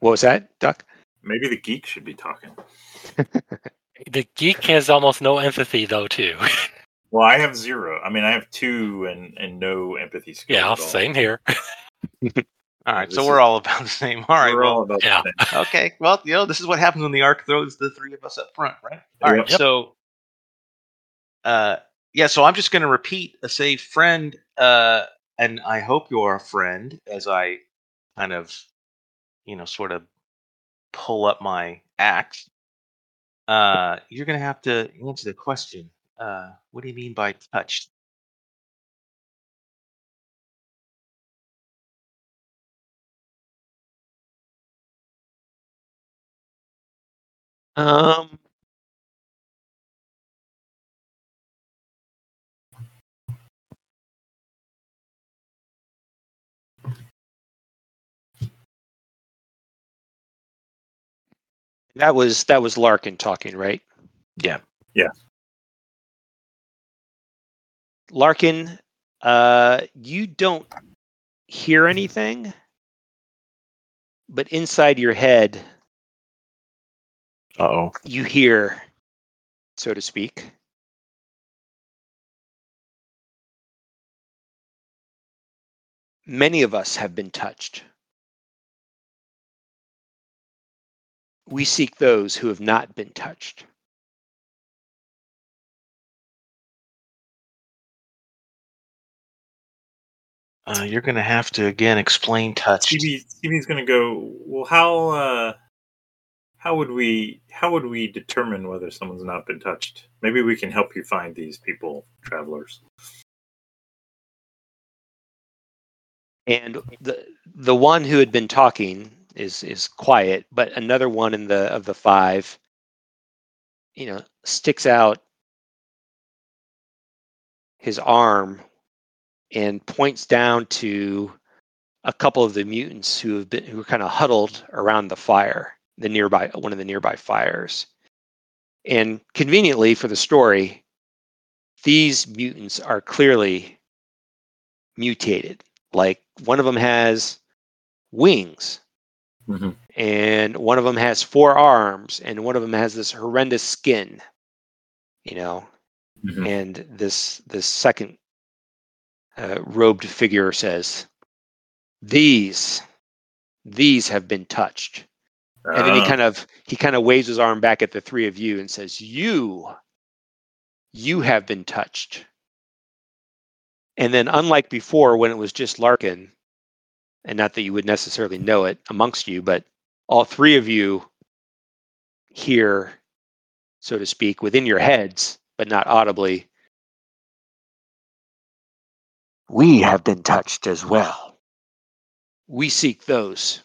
What was that, Duck? Maybe the geek should be talking. The geek has almost no empathy though, too. Well, I have zero. I mean, I have two and and no empathy skills. yeah, at all. same here. all right, this so we're all about the same. All right, We're well, all about the yeah. same. okay. Well, you know, this is what happens when the Ark throws the three of us up front, right? All right. Yep. So, uh, yeah. So I'm just going to repeat a say friend, uh, and I hope you're a friend as I kind of, you know, sort of pull up my axe. Uh, you're going to have to answer the question. Uh, what do you mean by touched? Um, that was that was Larkin talking, right? Yeah. Yeah. Larkin, uh, you don't hear anything, but inside your head, oh. you hear, so to speak. Many of us have been touched. We seek those who have not been touched. Uh, you're going to have to again explain touched. CB CB's gonna go. Well, how uh, how would we how would we determine whether someone's not been touched? Maybe we can help you find these people, travelers. and the the one who had been talking is is quiet but another one in the of the five you know sticks out his arm and points down to a couple of the mutants who have been who are kind of huddled around the fire the nearby one of the nearby fires and conveniently for the story these mutants are clearly mutated like one of them has wings Mm-hmm. and one of them has four arms and one of them has this horrendous skin you know Mhm. and this this second uh, robed figure says these these have been touched. And then he Ah, kind of he kind of waves his arm back at the three of you and says you you have been touched. And then unlike before when it was just larkin and not that you would necessarily know it amongst you but all three of you hear so to speak within your heads but not audibly we have been touched as well we seek those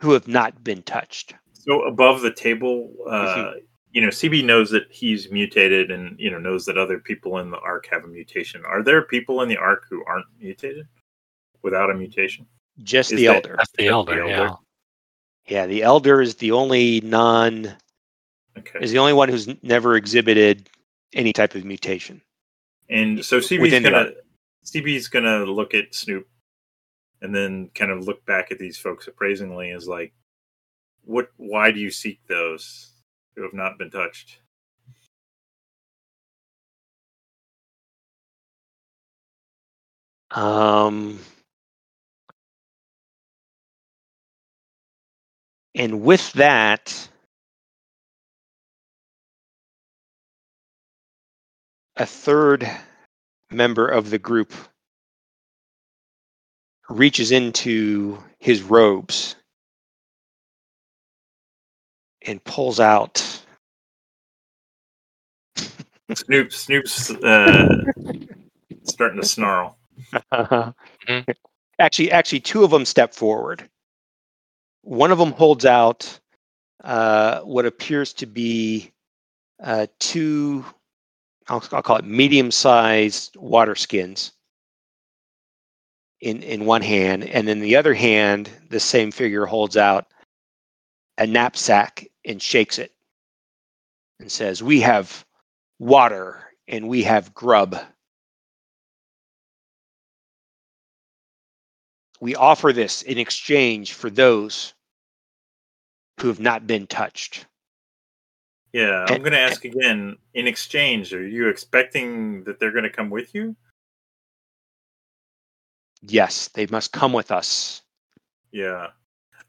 who have not been touched so above the table, uh, you know, CB knows that he's mutated, and you know knows that other people in the Ark have a mutation. Are there people in the Ark who aren't mutated without a mutation? just Is the that- elder That's the That's the elder, elder. yeah. Yeah, the elder is the only non Okay, is the only one who's never exhibited any type of mutation. and so CB's Within the gonna CB's gonna look at Snoop and then kind of look back at these folks appraisingly is like, what? Why do you seek those who have not been touched? Um, and with that, a third member of the group reaches into his robes and pulls out Snoop, Snoop's uh, starting to snarl. Mhm. actually actually two of them step forward one of them holds out uh, what appears to be uh, two I'll, I'll call it medium-sized water skins in in one hand and in the other hand the same figure holds out a knapsack and shakes it and says we have water and we have grub we offer this in exchange for those who have not been touched. Yeah, I'm going to ask again. In exchange, are you expecting that they're going to come with you? Yes, they must come with us. Yeah.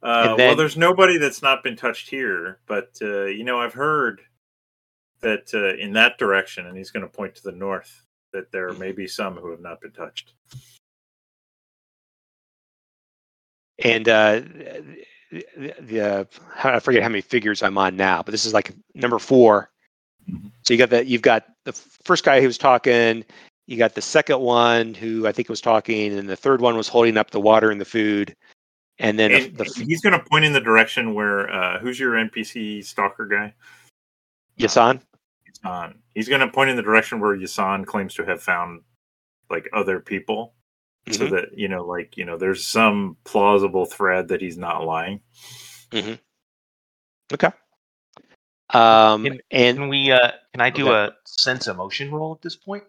Uh, And well, there's nobody that's not been touched here, but uh, you know, I've heard that uh, in that direction, and he's going to point to the north, that there may be some who have not been touched. And uh, the, the I forget how many figures I'm on now, but this is like number 4 Mhm. So you got that. You've got the first guy who was talking. You got the second one who I think was talking, and the third one was holding up the water and the food. And then And the, he's going to point in the direction where uh, who's your NPC stalker guy? Yasan. Yasan. He's going to point in the direction where Yasan claims to have found like other people, so Mhm. that you know, like you know, there's some plausible thread that he's not lying. Okay. Um, Can- and Can we? Uh, can I do Okay. a sense emotion roll at this point?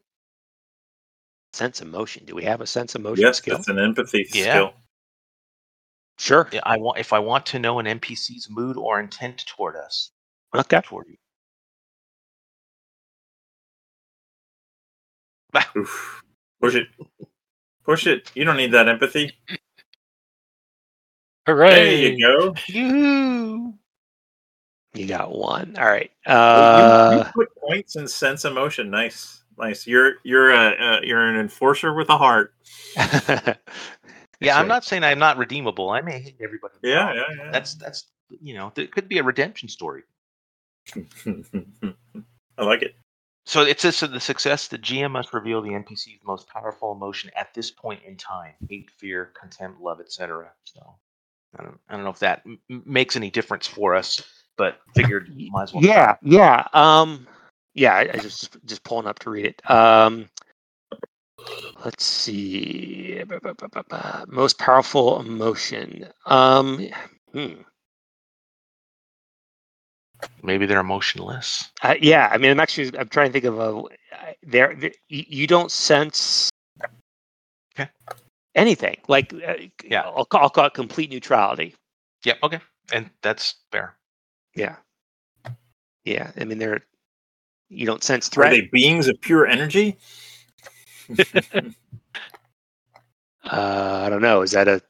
sense emotion. Do we have a sense of motion Yes, skill? that's an empathy Yeah. skill. Sure. Yeah, I want if I want to know an NPC's mood or intent toward us, Okay. toward you. Oof. Push it. Push it. You don't need that empathy. Hooray! There you go. You. You got one. All right. you, you Uh, put points and sense emotion. Nice, nice. You're you're a uh, you're an enforcer with a heart. Yeah, I'm not saying I'm not redeemable. I may hate everybody. Yeah, yeah, yeah. That's that's you know, it could be a redemption story. I like it. So it says so the success the GM must reveal the NPC's most powerful emotion at this point in time: hate, fear, contempt, love, etc. So I don't I don't know if that m- makes any difference for us, but figured might as well. yeah. Yeah. Um, yeah. I, I just just pulling up to read it. Um, let's see. Most powerful emotion. Um, hmm. Maybe they're emotionless. Uh, yeah. I mean, I'm actually I'm trying to think of a There, there you, you don't sense. Okay. Anything like uh, Yeah. I'll call, I'll call it complete neutrality. Yep. Okay. And that's fair. Yeah. Yeah. I mean, they're you don't sense threat. Are they beings of pure energy? Uh, I don't know. Is that a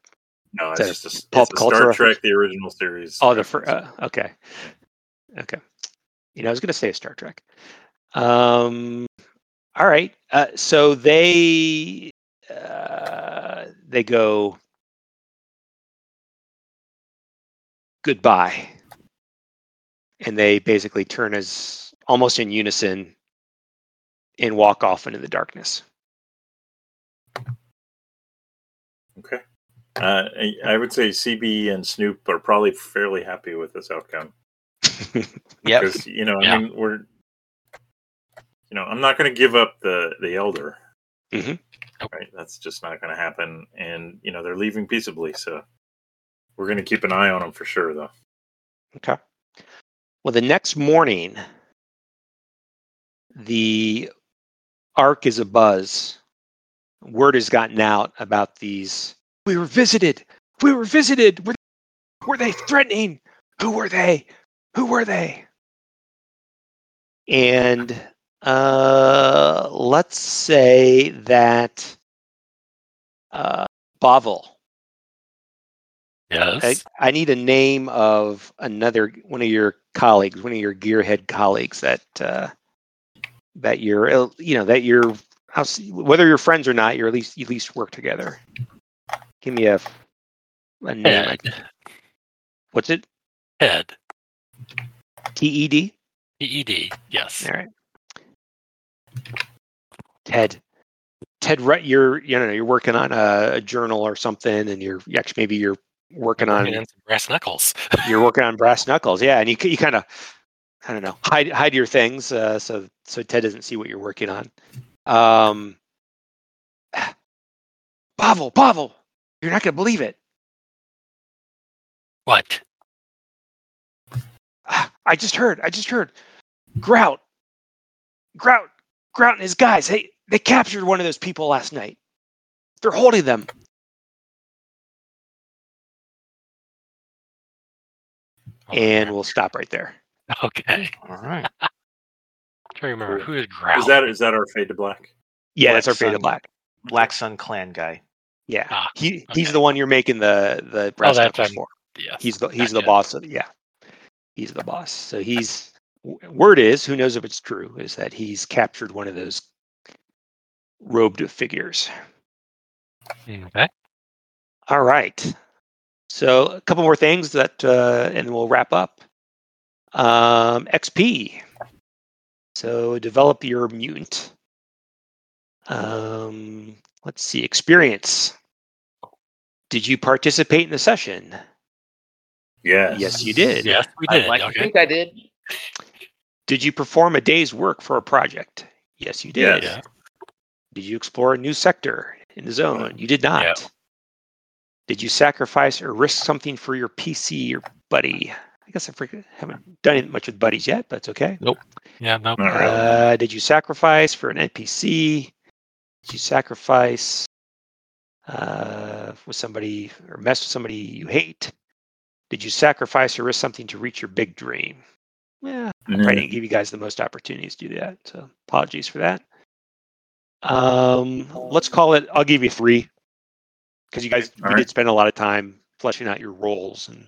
No, Is it's that just a, pulp it's a culture Star reference? Trek, the original series. oh the fir- uh, okay, okay. You know, I was gonna say Star Trek. Um, all right. Uh, so they uh, they go goodbye, and they basically turn as almost in unison and walk off into the darkness. Okay. Uh, I would say CB and Snoop are probably fairly happy with this outcome Yep. because you know, Yeah. I mean, we're, you know, I'm not going to give up the the elder. Mhm. Right, that's just not going to happen, and you know, they're leaving peaceably, so we're going to keep an eye on them for sure, though. Okay. Well, the next morning, the Ark is a buzz. Word has gotten out about these. We were visited. We were visited. Were, were they threatening? Who were they? Who were they? And uh, let's say that Uh, Bavel. Yes. I need a name of another one of your colleagues, one of your gearhead colleagues that uh, that you're uh, you know that you're I'll see- whether you're friends or not, you're at least you at least work together. Give me a a name. I- What's it? Ted. T E D. Yes. All right. Ted. Ted, you're you know you're working on a, a journal or something, and you're actually maybe you're working on on some brass knuckles. you're working on brass knuckles, yeah, and you you kind of I don't know hide hide your things uh, so so Ted doesn't see what you're working on. Um, Pavel, Pavel, you're not gonna believe it. What? I just heard. I just heard. Grout. Grout. Grout and his guys. Hey, they captured one of those people last night. They're holding them. Oh, And we'll stop right there. okay. All right. trying to remember who is Growl. Is that is that our fade to black? Yeah, Black that's our fade Sun. of black. Black Sun Clan guy. Yeah, Ah, he he's the one you're making the the brass that's for. Yes. He's the he's Not the yet. boss of yeah. He's the boss. So he's word is who knows if it's true is that he's captured one of those robed figures. Okay. All right. So a couple more things that, uh, and we'll wrap up. Um, XP. So develop your mutant. Um, let's see. Experience. Did you participate in the session? Yes. Yes, you did. Yes, we I'd did. like to okay. think I did. Did you perform a day's work for a project? Yes, you did. Yes. Did you explore a new sector in the zone? You did not. Yeah. Did you sacrifice or risk something for your PC or buddy? I guess I haven't done it much with buddies yet, but it's okay. Nope. Yeah. No. All right. Uh, did you sacrifice for an NPC? Did you sacrifice uh, with somebody or mess with somebody you hate? Did you sacrifice or risk something to reach your big dream? Yeah, I Mm. probably didn't give you guys the most opportunities to do that. So apologies for that. Um, let's call it. I'll give you three because you guys All we right. did spend a lot of time fleshing out your roles and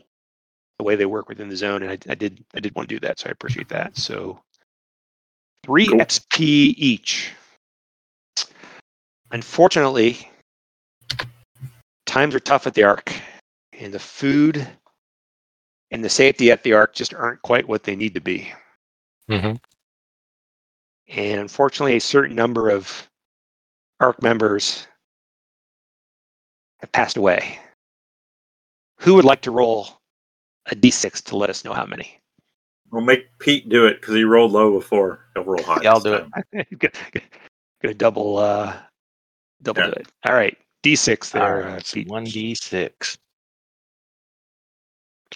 the way they work within the zone, and I, I did I did want to do that, so I appreciate that. So three Cool. XP each. Unfortunately, times are tough at the Ark, and the food and the safety at the Ark just aren't quite what they need to be. hmm And unfortunately, a certain number of ARC members have passed away. Who would like to roll a d6 to let us know how many? We'll make Pete do it because he rolled low before. He'll roll high. Yeah, I'll do it. time. Gonna gonna double, uh, double Yeah. do it. All right, d6 there. right. uh, Pete. 1d6.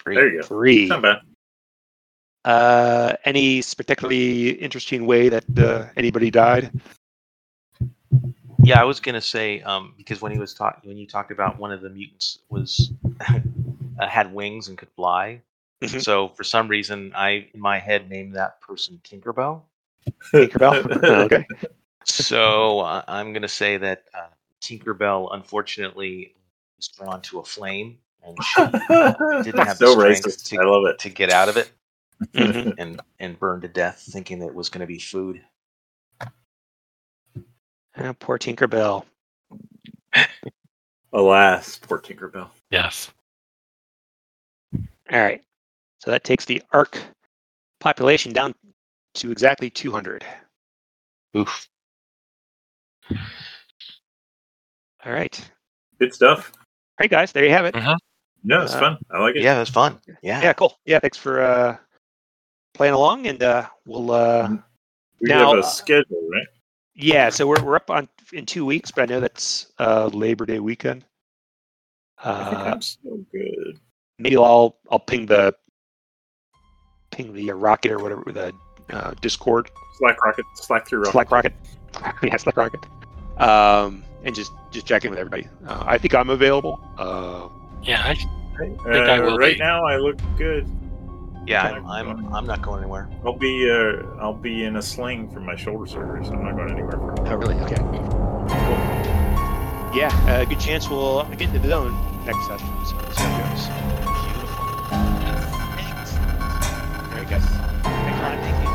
Three. There you go. Three. Not bad. Uh, any particularly interesting way that uh, anybody died? Yeah, I was gonna say um, because when he was talking, when you talked about one of the mutants was uh, had wings and could fly, Mhm. so for some reason I in my head named that person Tinkerbell. Tinkerbell? Okay. So uh, I'm gonna say that uh, Tinkerbell unfortunately was drawn to a flame and she didn't have the strength racist. to- I love it. to get out of it Mhm. and and burned to death, thinking that it was gonna be food. Ah, poor Tinkerbell. Alas, poor Tinkerbell. Yes. All right. So that takes the Ark population down to exactly 200. Oof. All right. Good stuff. All right, guys. There you have it. No, it's Uh, fun. I like it. Yeah, that's fun. Yeah. Yeah, cool. Yeah, thanks for uh, playing along, and uh, we'll. Uh, we now, have a schedule, right? yeah, so we're we're up on in two weeks, but I know that's uh, Labor Day weekend. I think Uh, I'm so good. maybe I'll I'll ping the ping the uh, rocket or whatever the uh, Discord Slack rocket, slack through rocket. Slack rocket. yeah, Slack rocket. Um, and just just check in with everybody. Uh, I think I'm available. Uh, Yeah. I, Uh, I will right be. now, I look good. Yeah, I'm, I'm I'm not going anywhere. I'll be uh, I'll be in a sling for my shoulder surgery, so I'm not going anywhere for. oh, really? Okay. yeah, a good chance we'll get into the zone next session. So we'll see how it goes. Beautiful. All right, guys. Thank you.